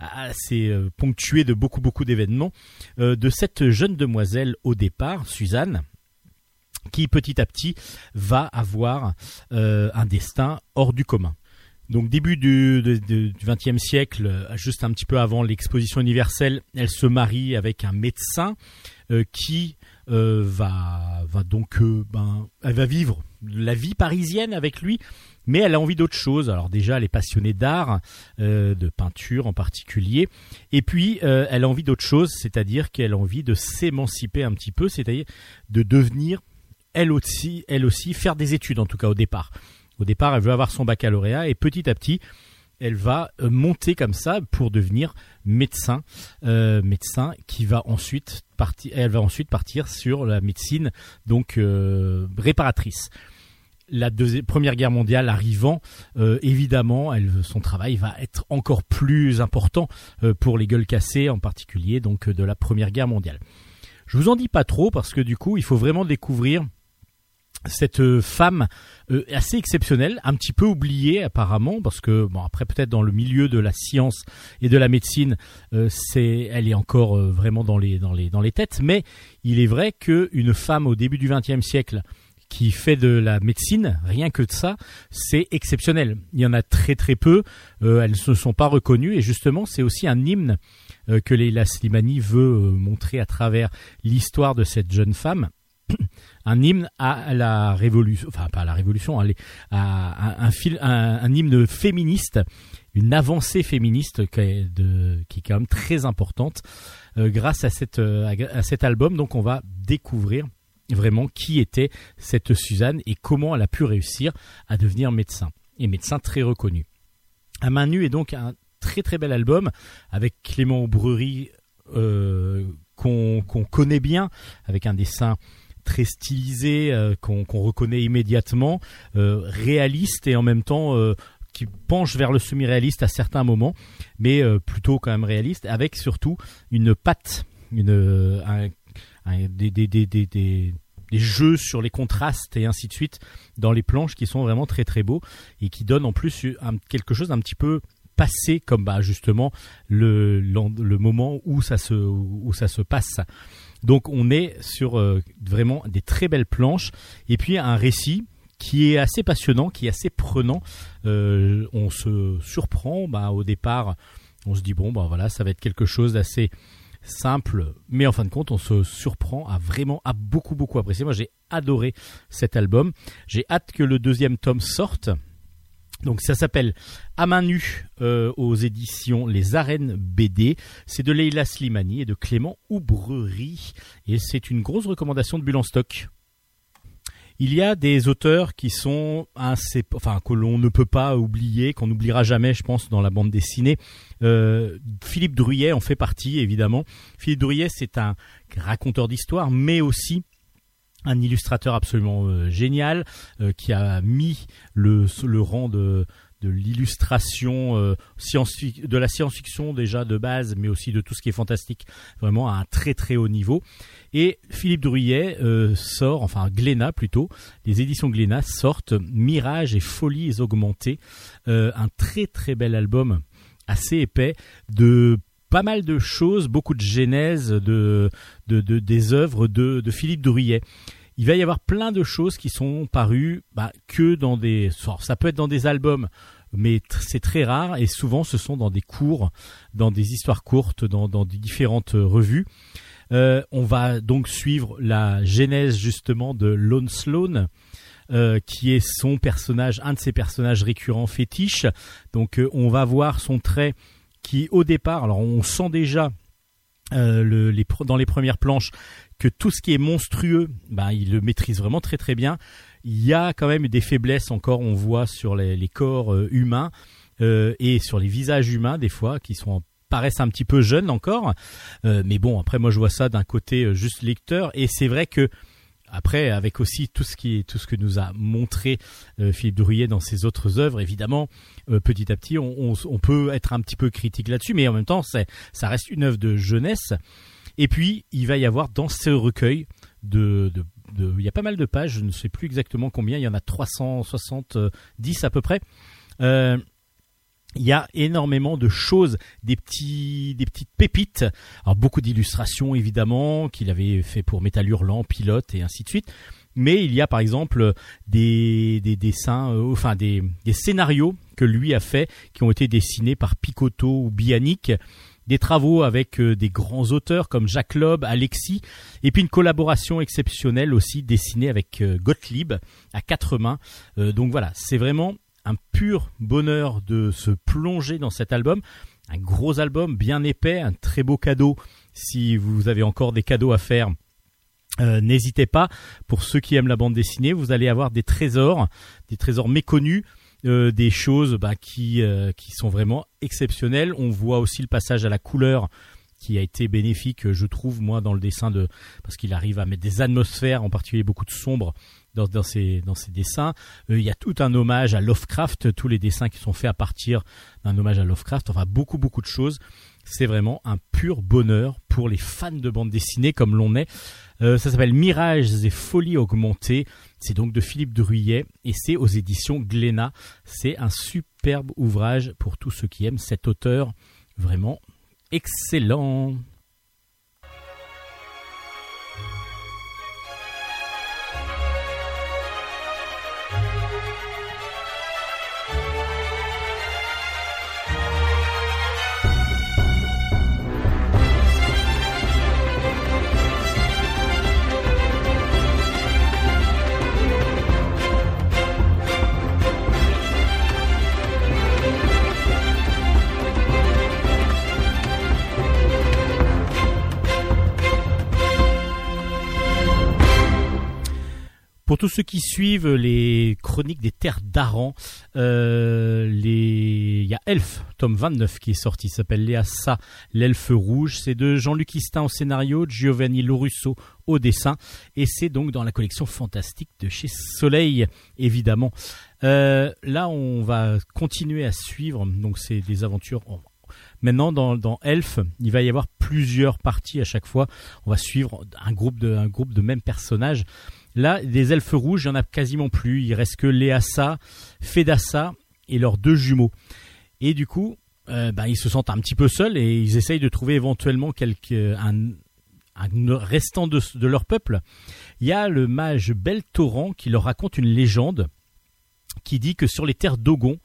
assez euh, ponctuée de beaucoup beaucoup d'événements euh, de cette jeune demoiselle au départ, Suzanne, qui petit à petit va avoir euh, un destin hors du commun. Donc début du, XXe siècle, juste un petit peu avant l'exposition universelle, elle se marie avec un médecin qui va, va donc, ben, elle va vivre la vie parisienne avec lui, mais elle a envie d'autre chose. Alors déjà, elle est passionnée d'art, euh, de peinture en particulier, et puis euh, elle a envie d'autre chose, c'est-à-dire qu'elle a envie de s'émanciper un petit peu, c'est-à-dire de devenir elle aussi, elle aussi faire des études en tout cas au départ. Au départ, elle veut avoir son baccalauréat et petit à petit, elle va euh, monter comme ça pour devenir médecin, médecin qui va ensuite partir. Va ensuite partir sur la médecine donc réparatrice. La première guerre mondiale arrivant, euh, évidemment, son travail va être encore plus important euh, pour les gueules cassées, en particulier donc de la première guerre mondiale. Je vous en dis pas trop parce que du coup, il faut vraiment découvrir cette euh, femme assez exceptionnelle, un petit peu oubliée apparemment, parce que bon après peut-être dans le milieu de la science et de la médecine, c'est elle est encore vraiment dans les dans les dans les têtes, mais il est vrai que une femme au début du XXe siècle qui fait de la médecine, rien que de ça, c'est exceptionnel. Il y en a très très peu, euh, elles ne se sont pas reconnues et justement c'est aussi un hymne euh, que Leila Slimani veut euh, montrer à travers l'histoire de cette jeune femme [CLEARS THROAT] un hymne à la révolution, enfin pas à la révolution, à, un, un, un- hymne féministe, une avancée féministe qui est, quand même très importante grâce à cet album. Donc on va découvrir vraiment qui était cette Suzanne et comment elle a pu réussir à devenir médecin et médecin très reconnu. À main nue est donc un très très bel album avec Clément Aubrerie euh, qu'on connaît bien avec un dessin très stylisé euh, qu'on reconnaît immédiatement, euh, réaliste et en même temps qui penche vers le semi-réaliste à certains moments, mais plutôt quand même réaliste, avec surtout une patte, une, un- un- des, des, jeux sur les contrastes et ainsi de suite dans les planches qui sont vraiment très très beaux et qui donnent en plus quelque chose d'un petit peu passé comme bah, justement le moment où ça se, où ça se passe. Donc on est sur euh, vraiment des très belles planches et puis un récit qui est assez passionnant, qui est assez prenant. Euh, on se surprend bah, au départ, on se dit bon bah voilà ça va être quelque chose d'assez simple, mais en fin de compte on se surprend à vraiment à beaucoup beaucoup apprécier. Moi j'ai adoré cet album. J'ai hâte que le deuxième tome sorte. Donc ça s'appelle À main nue euh, aux éditions Les Arènes BD. C'est de Leila Slimani et de Clément Oubrerie. Et c'est une grosse recommandation de Bulle en stock. Il y a des auteurs qui sont assez, enfin que l'on ne peut pas oublier, qu'on n'oubliera jamais, je pense, dans la bande dessinée. Euh, Philippe Druyet en fait partie, évidemment. Philippe Druyet, c'est un raconteur d'histoire, mais aussi un illustrateur absolument euh, génial euh, qui a mis le rang de, de l'illustration euh, de la science-fiction déjà de base, mais aussi de tout ce qui est fantastique, vraiment à un très très haut niveau. Et Philippe Druyet euh, sort, enfin Glénat plutôt, les éditions Glénat sortent Mirage et Folies augmentées, euh, un très très bel album assez épais de pas mal de choses, beaucoup de genèse de, de, de- des œuvres de, de Philippe Druyet. Il va y avoir plein de choses qui sont parues bah, que dans des... Ça peut être dans des albums, mais c'est très rare et souvent ce sont dans des cours, dans des histoires courtes, dans, différentes euh, revues. Euh, on va donc suivre la genèse justement de Lone Sloan, euh, qui est son personnage, un de ses personnages récurrents fétiches. Donc on va voir son trait qui au départ, alors on sent déjà dans les premières planches que tout ce qui est monstrueux, ben, il le maîtrise vraiment très très bien. Il y a quand même des faiblesses encore, on voit sur les, corps euh, humains euh, et sur les visages humains des fois qui sont paraissent un petit peu jeunes encore. Euh, mais bon, après moi je vois ça d'un côté juste lecteur et c'est vrai que après, avec aussi tout ce qui tout ce que nous a montré Philippe Drouillet dans ses autres œuvres, évidemment, petit à petit, on, on- peut être un petit peu critique là-dessus, mais en même temps, ça reste une œuvre de jeunesse. Et puis, il va y avoir dans ce recueil de, de, il y a pas mal de pages, je ne sais plus exactement combien, il y en a 370 à peu près. Euh, il y a énormément de choses, des petits, des petites pépites. Alors beaucoup d'illustrations évidemment qu'il avait fait pour Métal Hurlant, Pilote et ainsi de suite. Mais il y a par exemple des, des dessins, euh, enfin des, des scénarios que lui a fait, qui ont été dessinés par Picotto ou Bianic, des travaux avec euh, des grands auteurs comme Jacques Loeb, Alexis, et puis une collaboration exceptionnelle aussi dessinée avec euh, Gottlieb à quatre mains. Euh, donc voilà, c'est vraiment un pur bonheur de se plonger dans cet album. Un gros album bien épais, un très beau cadeau. Si vous avez encore des cadeaux à faire, n'hésitez pas. Pour ceux qui aiment la bande dessinée, vous allez avoir des trésors, des trésors méconnus, euh, des choses bah, qui, euh, qui sont vraiment exceptionnelles. On voit aussi le passage à la couleur qui a été bénéfique, je trouve, moi, dans le dessin de, parce qu'il arrive à mettre des atmosphères, en particulier beaucoup de sombre dans, dans ses, dans dessins. Euh, il y a tout un hommage à Lovecraft, tous les dessins qui sont faits à partir d'un hommage à Lovecraft, enfin beaucoup beaucoup de choses. C'est vraiment un pur bonheur pour les fans de bande dessinée comme l'on est. Euh, ça s'appelle Mirages et Folies augmentées. C'est donc de Philippe Druyet et c'est aux éditions Glénat. C'est un superbe ouvrage pour tous ceux qui aiment cet auteur. Vraiment excellent. Pour tous ceux qui suivent les chroniques des terres d'Aran, euh, il y a Elf, tome 29 qui est sorti, s'appelle Léassa, l'elfe rouge. C'est de Jean-Luc Istin au scénario, Giovanni Lorusso au dessin, et c'est donc dans la collection fantastique de chez Soleil, évidemment. Euh, là, on va continuer à suivre, donc c'est des aventures. en- Maintenant, dans, dans Elf, il va y avoir plusieurs parties à chaque fois. On va suivre un groupe de, un groupe de mêmes personnages. Là, des elfes rouges, il n'y en a quasiment plus. Il reste que Léassa, Fedassa et leurs deux jumeaux. Et du coup, euh, bah, ils se sentent un petit peu seuls et ils essayent de trouver éventuellement quelque, un, un restant de, leur peuple. Il y a le mage Beltoran qui leur raconte une légende qui dit que sur les terres d'Ogon,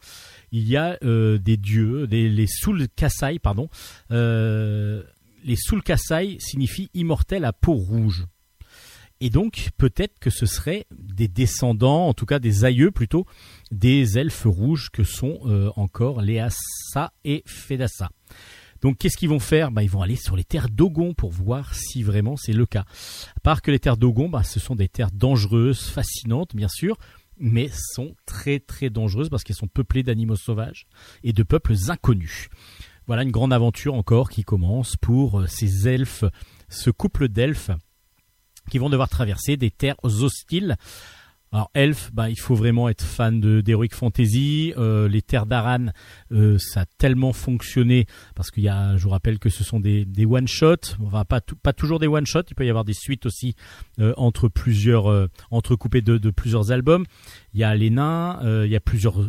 il y a euh, des dieux, les Soul Kassai, pardon. Euh, les Soul Kassai signifient immortels à peau rouge. Et donc, peut-être que ce seraient des descendants, en tout cas des aïeux plutôt, des elfes rouges que sont euh, encore Léassa et Fedassa. Donc, qu'est-ce qu'ils vont faire? Bah, Ils vont aller sur les terres d'Ogon pour voir si vraiment c'est le cas. À part que les terres d'Ogon, bah, ce sont des terres dangereuses, fascinantes, bien sûr, mais sont très très dangereuses parce qu'elles sont peuplées d'animaux sauvages et de peuples inconnus. Voilà une grande aventure encore qui commence pour euh, ces elfes, ce couple d'elfes qui vont devoir traverser des terres hostiles. Alors elfes, bah, il faut vraiment être fan de d'heroic fantasy. Euh, les terres d'Aran, euh, ça a tellement fonctionné parce qu'il y a, je vous rappelle que ce sont des, des one shots. Enfin pas pas toujours des one shots. Il peut y avoir des suites aussi euh, entre plusieurs entrecoupées de, plusieurs albums. Il y a les nains, il y a plusieurs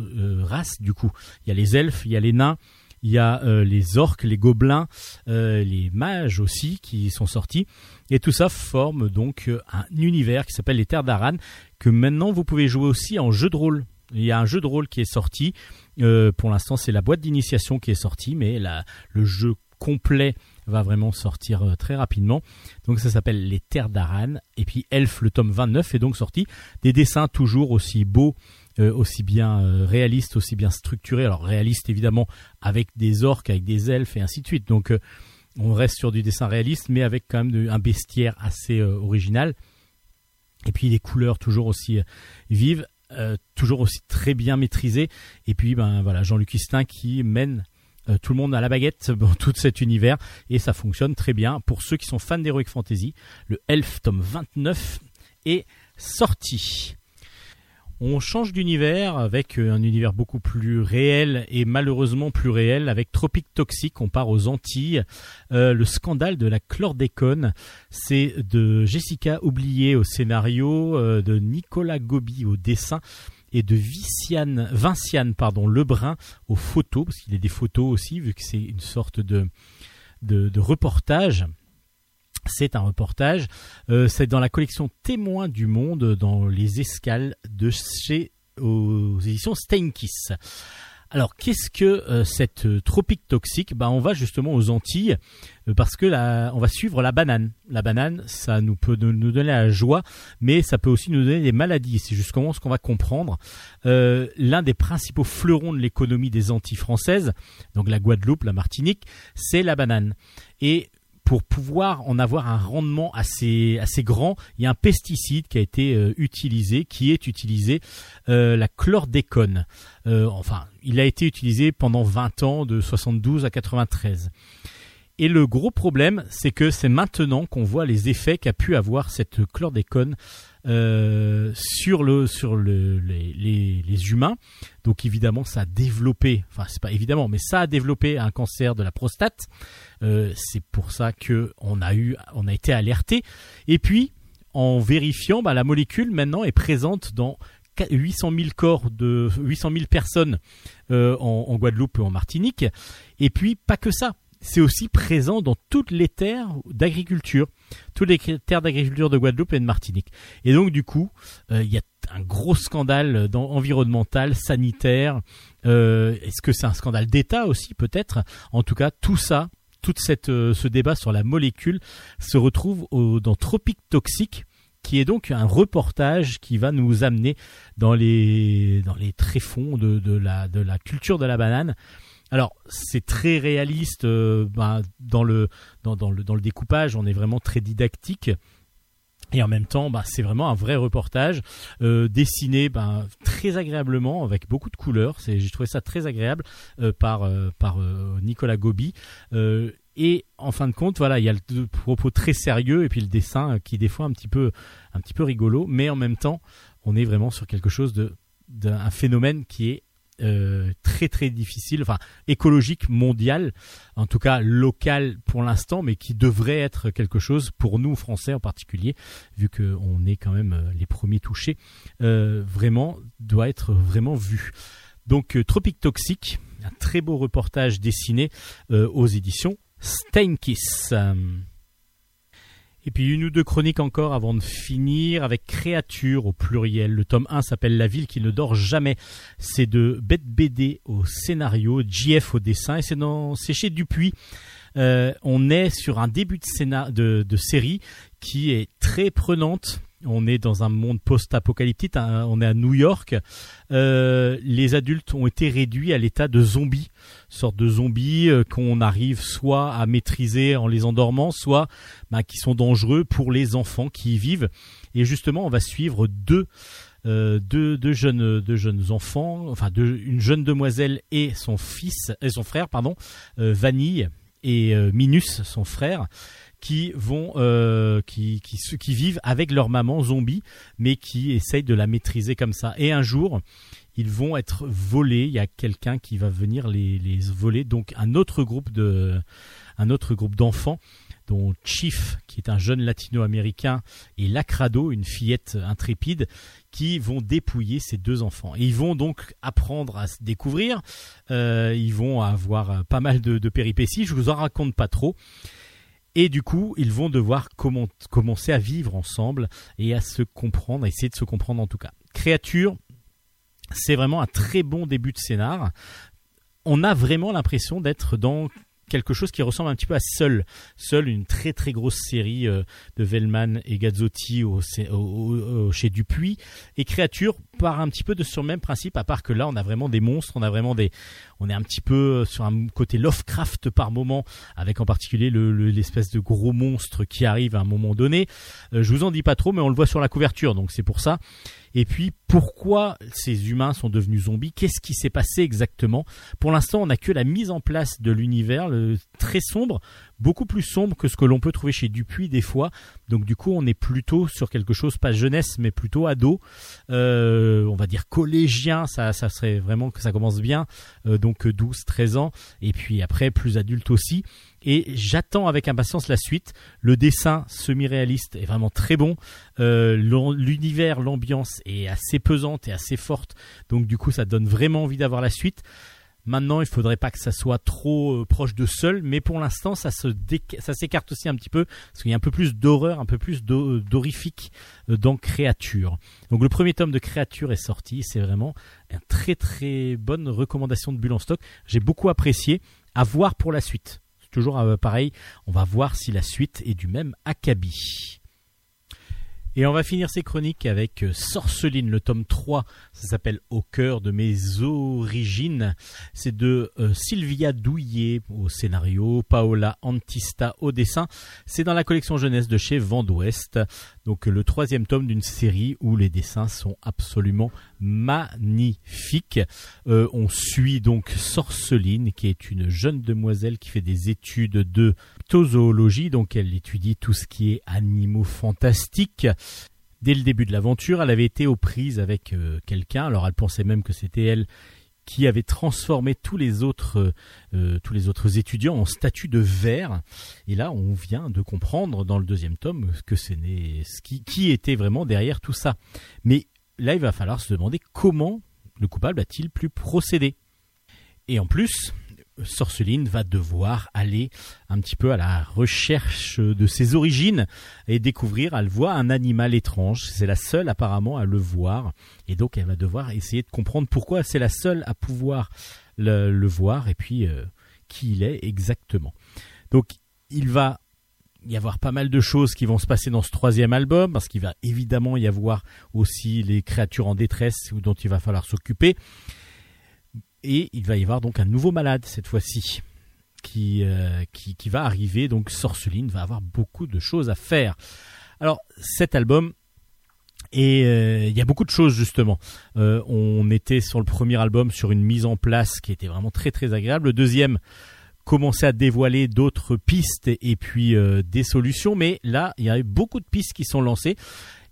races du coup. Il y a les elfes, il y a les nains, il y a les orques, les gobelins, les mages aussi qui sont sortis. Et tout ça forme donc euh, un univers qui s'appelle les Terres d'Aran, que maintenant vous pouvez jouer aussi en jeu de rôle. Il y a un jeu de rôle qui est sorti. Euh, pour l'instant, c'est la boîte d'initiation qui est sortie, mais le jeu complet va vraiment sortir euh, très rapidement. Donc ça s'appelle Les Terres d'Aran. Et puis Elf, le tome 29, est donc sorti. Des dessins toujours aussi beaux, aussi bien réalistes, aussi bien structurés. Alors réalistes évidemment avec des orques, avec des elfes et ainsi de suite. Donc On reste sur du dessin réaliste, mais avec quand même un bestiaire assez euh, original. Et puis les couleurs toujours aussi euh, vives, euh, toujours aussi très bien maîtrisées. Et puis ben voilà, Jean-Luc Istin qui mène tout le monde à la baguette [LAUGHS] dans tout cet univers et ça fonctionne très bien. Pour ceux qui sont fans d'Heroic Fantasy, le Elf tome 29 est sorti. On change d'univers avec euh, un univers beaucoup plus réel et malheureusement plus réel avec Tropic Toxic. On part aux Antilles. Euh, le scandale de la chlordécone, c'est de Jessica Oublié au scénario, euh, de Nicolas Gobi au dessin et de Vinciane Lebrun aux photos, parce qu'il y a des photos aussi, vu que c'est une sorte de reportage. C'est un reportage. Euh, c'est dans la collection Témoins du Monde, dans les escales de chez aux éditions Steinkiss. Alors, qu'est-ce que euh, cette euh, tropique toxique? Bah, On va justement aux Antilles parce que on va suivre la banane. La banane, ça nous peut nous donner la joie, mais ça peut aussi nous donner des maladies. C'est justement ce qu'on va comprendre. L'un des principaux fleurons de l'économie des Antilles françaises, donc la Guadeloupe, la Martinique, c'est la banane. Et pour pouvoir en avoir un rendement assez assez grand, il y a un pesticide qui a été euh, utilisé, qui est utilisé, euh, la chlordécone. Euh, enfin, il a été utilisé pendant 20 ans, de 72 à 93. Et le gros problème, c'est que c'est maintenant qu'on voit les effets qu'a pu avoir cette chlordécone euh, sur le sur le, les, humains. Donc évidemment, ça a développé, enfin c'est pas évidemment, mais ça a développé un cancer de la prostate. Euh, c'est pour ça que on a a été alerté. Et puis en vérifiant, bah, la molécule maintenant est présente dans 800 000 corps de 800 000 personnes euh, en, en Guadeloupe et en Martinique. Et puis pas que ça, c'est aussi présent dans toutes les terres d'agriculture, toutes les terres d'agriculture de Guadeloupe et de Martinique. Et donc du coup, euh, il y a un gros scandale dans, environnemental, sanitaire. Euh, Est-ce que c'est un scandale d'État aussi peut-être? En tout cas, tout ça, tout cette, euh, ce débat sur la molécule se retrouve dans Tropique Toxique qui est donc un reportage qui va nous amener dans les dans les tréfonds de, de de la culture de la banane. Alors c'est très réaliste euh, ben, dans le découpage, on est vraiment très didactique. Et en même temps, bah, c'est vraiment un vrai reportage euh, dessiné ben, très agréablement avec beaucoup de couleurs. J'ai trouvé ça très agréable euh, par Nicolas Gobi. Et en fin de compte, voilà, il y a le propos très sérieux et puis le dessin qui est des fois un petit peu un petit peu rigolo, mais en même temps, on est vraiment sur quelque chose de d'un phénomène qui est euh, très très difficile, enfin écologique, mondial, en tout cas local pour l'instant, mais qui devrait être quelque chose pour nous Français en particulier, vu qu'on est quand même euh, les premiers touchés, euh, vraiment doit être vraiment vu. Donc Tropique Toxique, un très beau reportage dessiné aux éditions Steinkiss. Et puis une ou deux chroniques encore avant de finir avec Créature au pluriel. Le tome 1 s'appelle La ville qui ne dort jamais. C'est de Bête BD au scénario, JF au dessin et c'est dans c'est chez Dupuis. Euh, on est sur un début de, scénar- de série qui est très prenante. On est dans un monde post-apocalyptique. hein, On est à New York. Euh, les adultes ont été réduits à l'état de zombies, sorte de zombies euh, qu'on arrive soit à maîtriser en les endormant, soit bah, qui sont dangereux pour les enfants qui y vivent. Et justement, on va suivre deux euh, deux, jeunes deux jeunes enfants, enfin une jeune demoiselle et son fils et son frère, pardon, Vanille et Minus, son frère, qui vont euh, qui, qui qui vivent avec leur maman zombie, mais qui essayent de la maîtriser comme ça. Et un jour, ils vont être volés. Il y a quelqu'un qui va venir les, les voler. Donc un autre groupe de un autre groupe d'enfants dont Chief, qui est un jeune latino-américain, et Lacrado, une fillette intrépide, qui vont dépouiller ces deux enfants. Et ils vont donc apprendre à se découvrir. Euh, ils vont avoir pas mal de, de péripéties. Je vous en raconte pas trop. Et du coup, ils vont devoir commencer à vivre ensemble et à se comprendre, à essayer de se comprendre en tout cas. Créature, c'est vraiment un très bon début de scénar. On a vraiment l'impression d'être dans quelque chose qui ressemble un petit peu à Seul. Seul, une très très grosse série euh, de Vellman et Gazzotti au- chez Dupuis. Et Créature, part un petit peu de sur le même principe, à part que là, on a vraiment des monstres, on a vraiment des, on est un petit peu sur un côté Lovecraft par moment, avec en particulier le- le- l'espèce de gros monstre qui arrive à un moment donné. Euh, je vous en dis pas trop, mais on le voit sur la couverture, donc c'est pour ça. Et puis, pourquoi ces humains sont devenus zombies? Qu'est-ce qui s'est passé exactement? Pour l'instant, on n'a que la mise en place de l'univers, le- très sombre, beaucoup plus sombre que ce que l'on peut trouver chez Dupuis des fois. Donc du coup, on est plutôt sur quelque chose pas jeunesse, mais plutôt ado, euh, on va dire collégien. Ça, ça serait vraiment que ça commence bien. Euh, donc 12, 13 ans, et puis après plus adulte aussi. Et j'attends avec impatience la suite. Le dessin semi-réaliste est vraiment très bon. Euh, L'univers, l'ambiance est assez pesante et assez forte. Donc du coup, ça donne vraiment envie d'avoir la suite. Maintenant, il faudrait pas que ça soit trop euh, proche de seul, mais pour l'instant, ça s'écarte aussi un petit peu parce qu'il y a un peu plus d'horreur, un peu plus d'ho- d'horrifique euh, dans Créature. Donc le premier tome de Créature est sorti, c'est vraiment une très très bonne recommandation de Bulle en stock. J'ai beaucoup apprécié. À voir pour la suite. C'est toujours euh, pareil. On va voir si la suite est du même acabit. Et on va finir ces chroniques avec euh, Sorceline, le tome 3. Ça s'appelle Au cœur de mes origines. C'est de euh, Sylvia Douillet au scénario, Paola Antista au dessin. C'est dans la collection jeunesse de chez Vent d'Ouest. Donc le troisième tome d'une série où les dessins sont absolument magnifiques. Euh, on suit donc Sorceline, qui est une jeune demoiselle qui fait des études de zoologie, donc elle étudie tout ce qui est animaux fantastiques. Dès le début de l'aventure, elle avait été aux prises avec euh, quelqu'un, alors elle pensait même que c'était elle qui avait transformé tous les autres euh, tous les autres étudiants en statues de verre. Et là, on vient de comprendre dans le deuxième tome ce qui était vraiment derrière tout ça. Mais là, il va falloir se demander comment le coupable a-t-il pu procéder. Et en plus, Sorceline va devoir aller un petit peu à la recherche de ses origines et découvrir, elle voit un animal étrange. C'est la seule apparemment à le voir. Et donc elle va devoir essayer de comprendre pourquoi c'est la seule à pouvoir le, voir et puis euh, qui il est exactement. Donc il va y avoir pas mal de choses qui vont se passer dans ce troisième album parce qu'il va évidemment y avoir aussi les créatures en détresse dont il va falloir s'occuper. Et il va y avoir donc un nouveau malade cette fois-ci qui, euh, qui, va arriver. Donc Sorceline va avoir beaucoup de choses à faire. Alors cet album, et euh, il y a beaucoup de choses justement. Euh, on était sur le premier album sur une mise en place qui était vraiment très très agréable. Le deuxième commençait à dévoiler d'autres pistes et, puis des solutions, mais là il y a eu beaucoup de pistes qui sont lancées.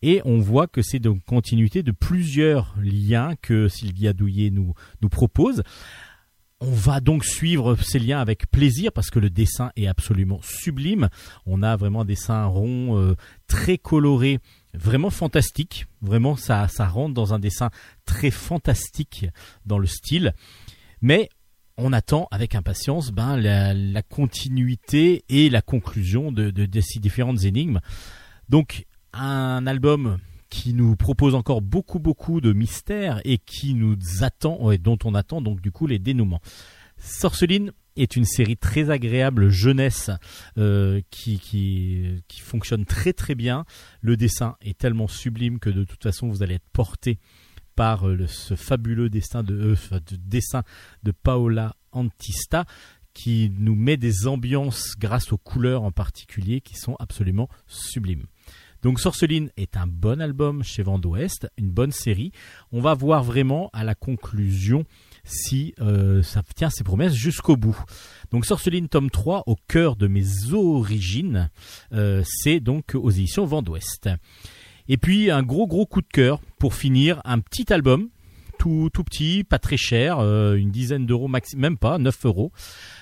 Et on voit que c'est donc continuité de plusieurs liens que Sylvia Douillet nous, propose. On va donc suivre ces liens avec plaisir parce que le dessin est absolument sublime. On a vraiment un dessin rond, euh, très coloré, vraiment fantastique. Vraiment, ça, ça rentre dans un dessin très fantastique dans le style. Mais on attend avec impatience ben, la, continuité et la conclusion de, de ces différentes énigmes. Donc, un album qui nous propose encore beaucoup beaucoup de mystères et qui nous attend et dont on attend donc du coup les dénouements. Sorceline est une série très agréable jeunesse euh, qui, qui, fonctionne très très bien. Le dessin est tellement sublime que de toute façon vous allez être porté par euh, ce fabuleux euh, de dessin de Paola Antista qui nous met des ambiances grâce aux couleurs en particulier qui sont absolument sublimes. Donc Sorceline est un bon album chez Vent d'Ouest, une bonne série. On va voir vraiment à la conclusion si euh, ça tient ses promesses jusqu'au bout. Donc Sorceline tome 3 au cœur de mes origines, euh, c'est donc aux éditions Vent d'Ouest. Et puis un gros gros coup de cœur pour finir, un petit album tout, tout petit, pas très cher, euh, une dizaine d'euros maximum, même pas, 9 euros,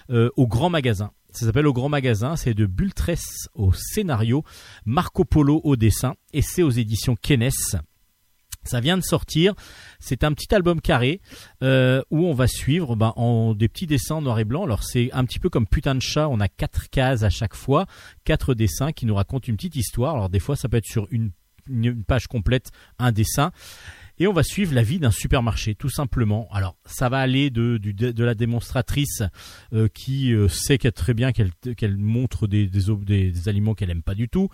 au grand magasin. Ça s'appelle Au Grand Magasin, c'est de Bultress au scénario, Marco Polo au dessin, et c'est aux éditions Kenes. Ça vient de sortir. C'est un petit album carré euh, où on va suivre ben, en des petits dessins en noir et blanc. Alors c'est un petit peu comme putain de chat. On a quatre cases à chaque fois, quatre dessins qui nous racontent une petite histoire. Alors des fois ça peut être sur une page complète, un dessin. Et on va suivre la vie d'un supermarché, tout simplement. Alors, ça va aller de, la démonstratrice euh, qui euh, sait très bien qu'elle montre des, aliments qu'elle aime pas du tout,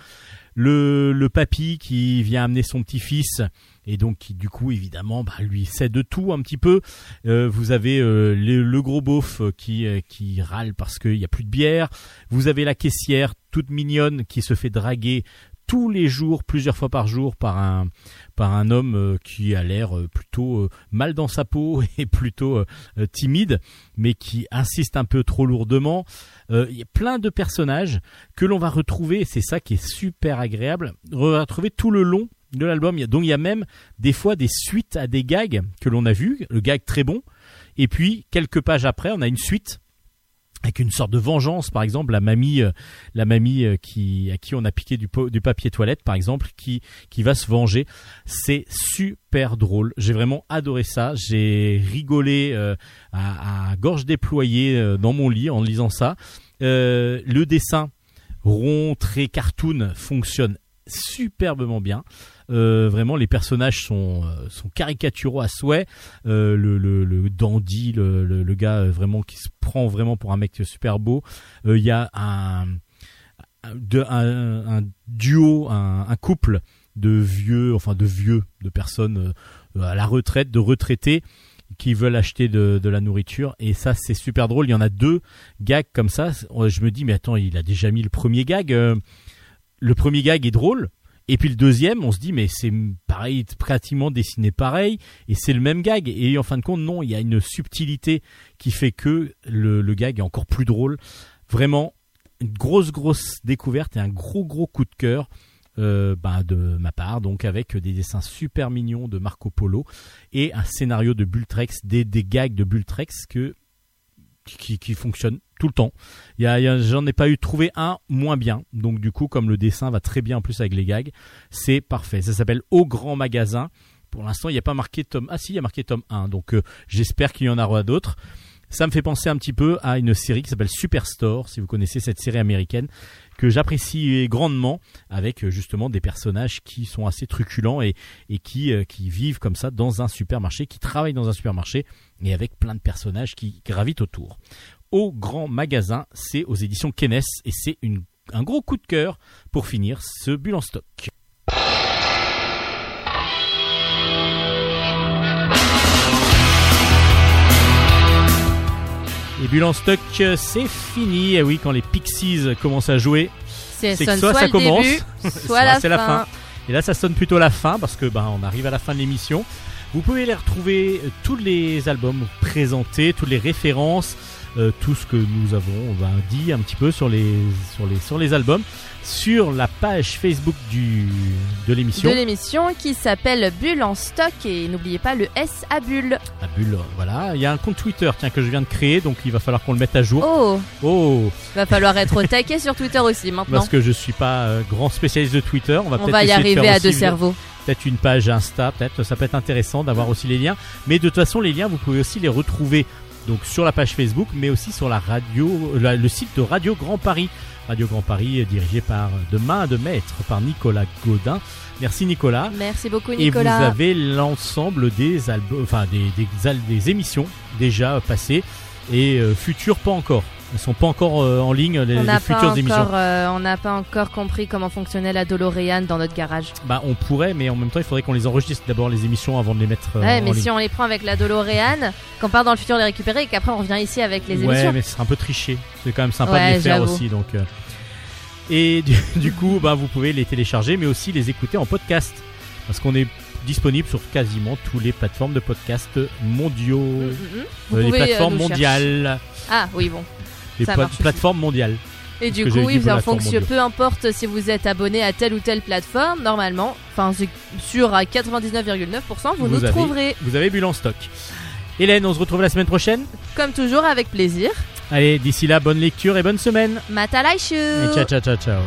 le, papy qui vient amener son petit-fils et donc qui du coup évidemment bah, lui sait de tout un petit peu. Euh, vous avez le, gros beauf qui qui râle parce qu'il y a plus de bière. Vous avez la caissière toute mignonne qui se fait draguer tous les jours, plusieurs fois par jour, par un par un homme euh, qui a l'air euh, plutôt euh, mal dans sa peau [LAUGHS] et plutôt timide, mais qui insiste un peu trop lourdement. Il y a plein de personnages que l'on va retrouver, et c'est ça qui est super agréable, retrouver tout le long de l'album. Donc il y a même des fois des suites à des gags que l'on a vus, le gag très bon, et puis quelques pages après, on a une suite avec une sorte de vengeance, par exemple, la mamie, euh, la mamie euh, qui à qui on a piqué du, papier toilette, par exemple, qui qui va se venger. C'est super drôle. J'ai vraiment adoré ça. J'ai rigolé euh, à, à gorge déployée euh, dans mon lit en lisant ça. Le dessin rond, très cartoon, fonctionne superbement bien. Euh, vraiment, les personnages sont, euh, sont caricaturaux à souhait. Euh, le, le, le dandy, le, le, gars vraiment qui se prend vraiment pour un mec super beau. Il y a un, de- un, duo, un, un couple de vieux, enfin de vieux, de personnes à la retraite, de retraités qui veulent acheter de, de la nourriture. Et ça c'est super drôle. Il y en a deux gags comme ça. Je me dis mais attends il a déjà mis le premier gag le premier gag est drôle et puis le deuxième, on se dit mais c'est pareil, pratiquement dessiné pareil, et c'est le même gag. Et en fin de compte, non, il y a une subtilité qui fait que le, gag est encore plus drôle. Vraiment, une grosse grosse découverte et un gros gros coup de cœur euh, bah, de ma part. Donc avec des dessins super mignons de Marco Polo et un scénario de Bultrex, des, des gags de Bultrex que qui, fonctionnent tout le temps. J'en ai pas eu trouvé un moins bien. Donc du coup, comme le dessin va très bien en plus avec les gags, c'est parfait. Ça s'appelle Au Grand Magasin. Pour l'instant, il n'y a pas marqué tome. Ah si, il y a marqué tome 1. Donc euh, j'espère qu'il y en aura d'autres. Ça me fait penser un petit peu à une série qui s'appelle Superstore, si vous connaissez cette série américaine que j'apprécie grandement, avec euh, justement des personnages qui sont assez truculents et, euh, qui vivent comme ça dans un supermarché, qui travaillent dans un supermarché et avec plein de personnages qui gravitent autour. Au grand magasin, c'est aux éditions Kenes et c'est un gros coup de cœur pour finir ce bulle en stock. Et bulle en stock, c'est fini. Et oui, quand les Pixies commencent à jouer, C'est que soit soit, ça commence, début, [LAUGHS] soit, [LAUGHS] c'est la fin. Et là, ça sonne plutôt la fin parce que ben on arrive à la fin de l'émission. Vous pouvez les retrouver euh, tous les albums présentés, toutes les références, euh, tout ce que nous avons dit un petit peu sur les sur les sur les albums sur la page Facebook du de l'émission. De l'émission qui s'appelle Bulle en stock et n'oubliez pas le S à Bulle. La bulle, voilà. Il y a un compte Twitter tiens que je viens de créer donc il va falloir qu'on le mette à jour. Oh, Oh, va falloir être au taquet sur Twitter aussi maintenant. parce que je suis pas euh, grand spécialiste de Twitter, on va On peut-être va y de arriver à deux cerveaux. peut-être une page Insta, peut-être ça peut être intéressant d'avoir aussi les liens. Mais de toute façon, les liens, vous pouvez aussi les retrouver donc sur la page Facebook, mais aussi sur la radio, la- le site de Radio Grand Paris. Radio Grand Paris, dirigé par de main de maître par Nicolas Gaudin. Merci Nicolas. Merci beaucoup Et Nicolas. vous avez l'ensemble des albums, enfin des, des émissions déjà passées et euh, futures pas encore. Elles sont pas encore euh, en ligne les, on les futures pas, émissions. euh, on n'a pas encore compris comment fonctionnait la DeLorean dans notre garage. Bah on pourrait, mais en même temps il faudrait qu'on les enregistre d'abord les émissions avant de les mettre euh, ouais, en mais ligne. si on les prend avec la DeLorean, qu'on part dans le futur les récupérer et qu'après on revient ici avec les ouais, émissions. mais ce sera un peu triché. C'est quand même sympa Ouais, de les faire aussi. Donc, euh. Et du, [LAUGHS] du coup, bah, vous pouvez les télécharger, mais aussi les écouter en podcast. Parce qu'on est disponible sur quasiment toutes les plateformes de podcast mondiaux. Mm, mm, mm. Vous les plateformes mondiales. Ah oui bon. Les pla- marche plateformes mondiales. Et du coup, oui, en fonction, peu importe si vous êtes abonné à telle ou telle plateforme, normalement, enfin à 99,9%, vous, Vous nous avez- trouverez Vous avez Bulle en stock. Hélène, on se retrouve la semaine prochaine. comme toujours avec plaisir. Allez, d'ici là, bonne lecture et bonne semaine. Matalaishu Et ciao, ciao, ciao, ciao.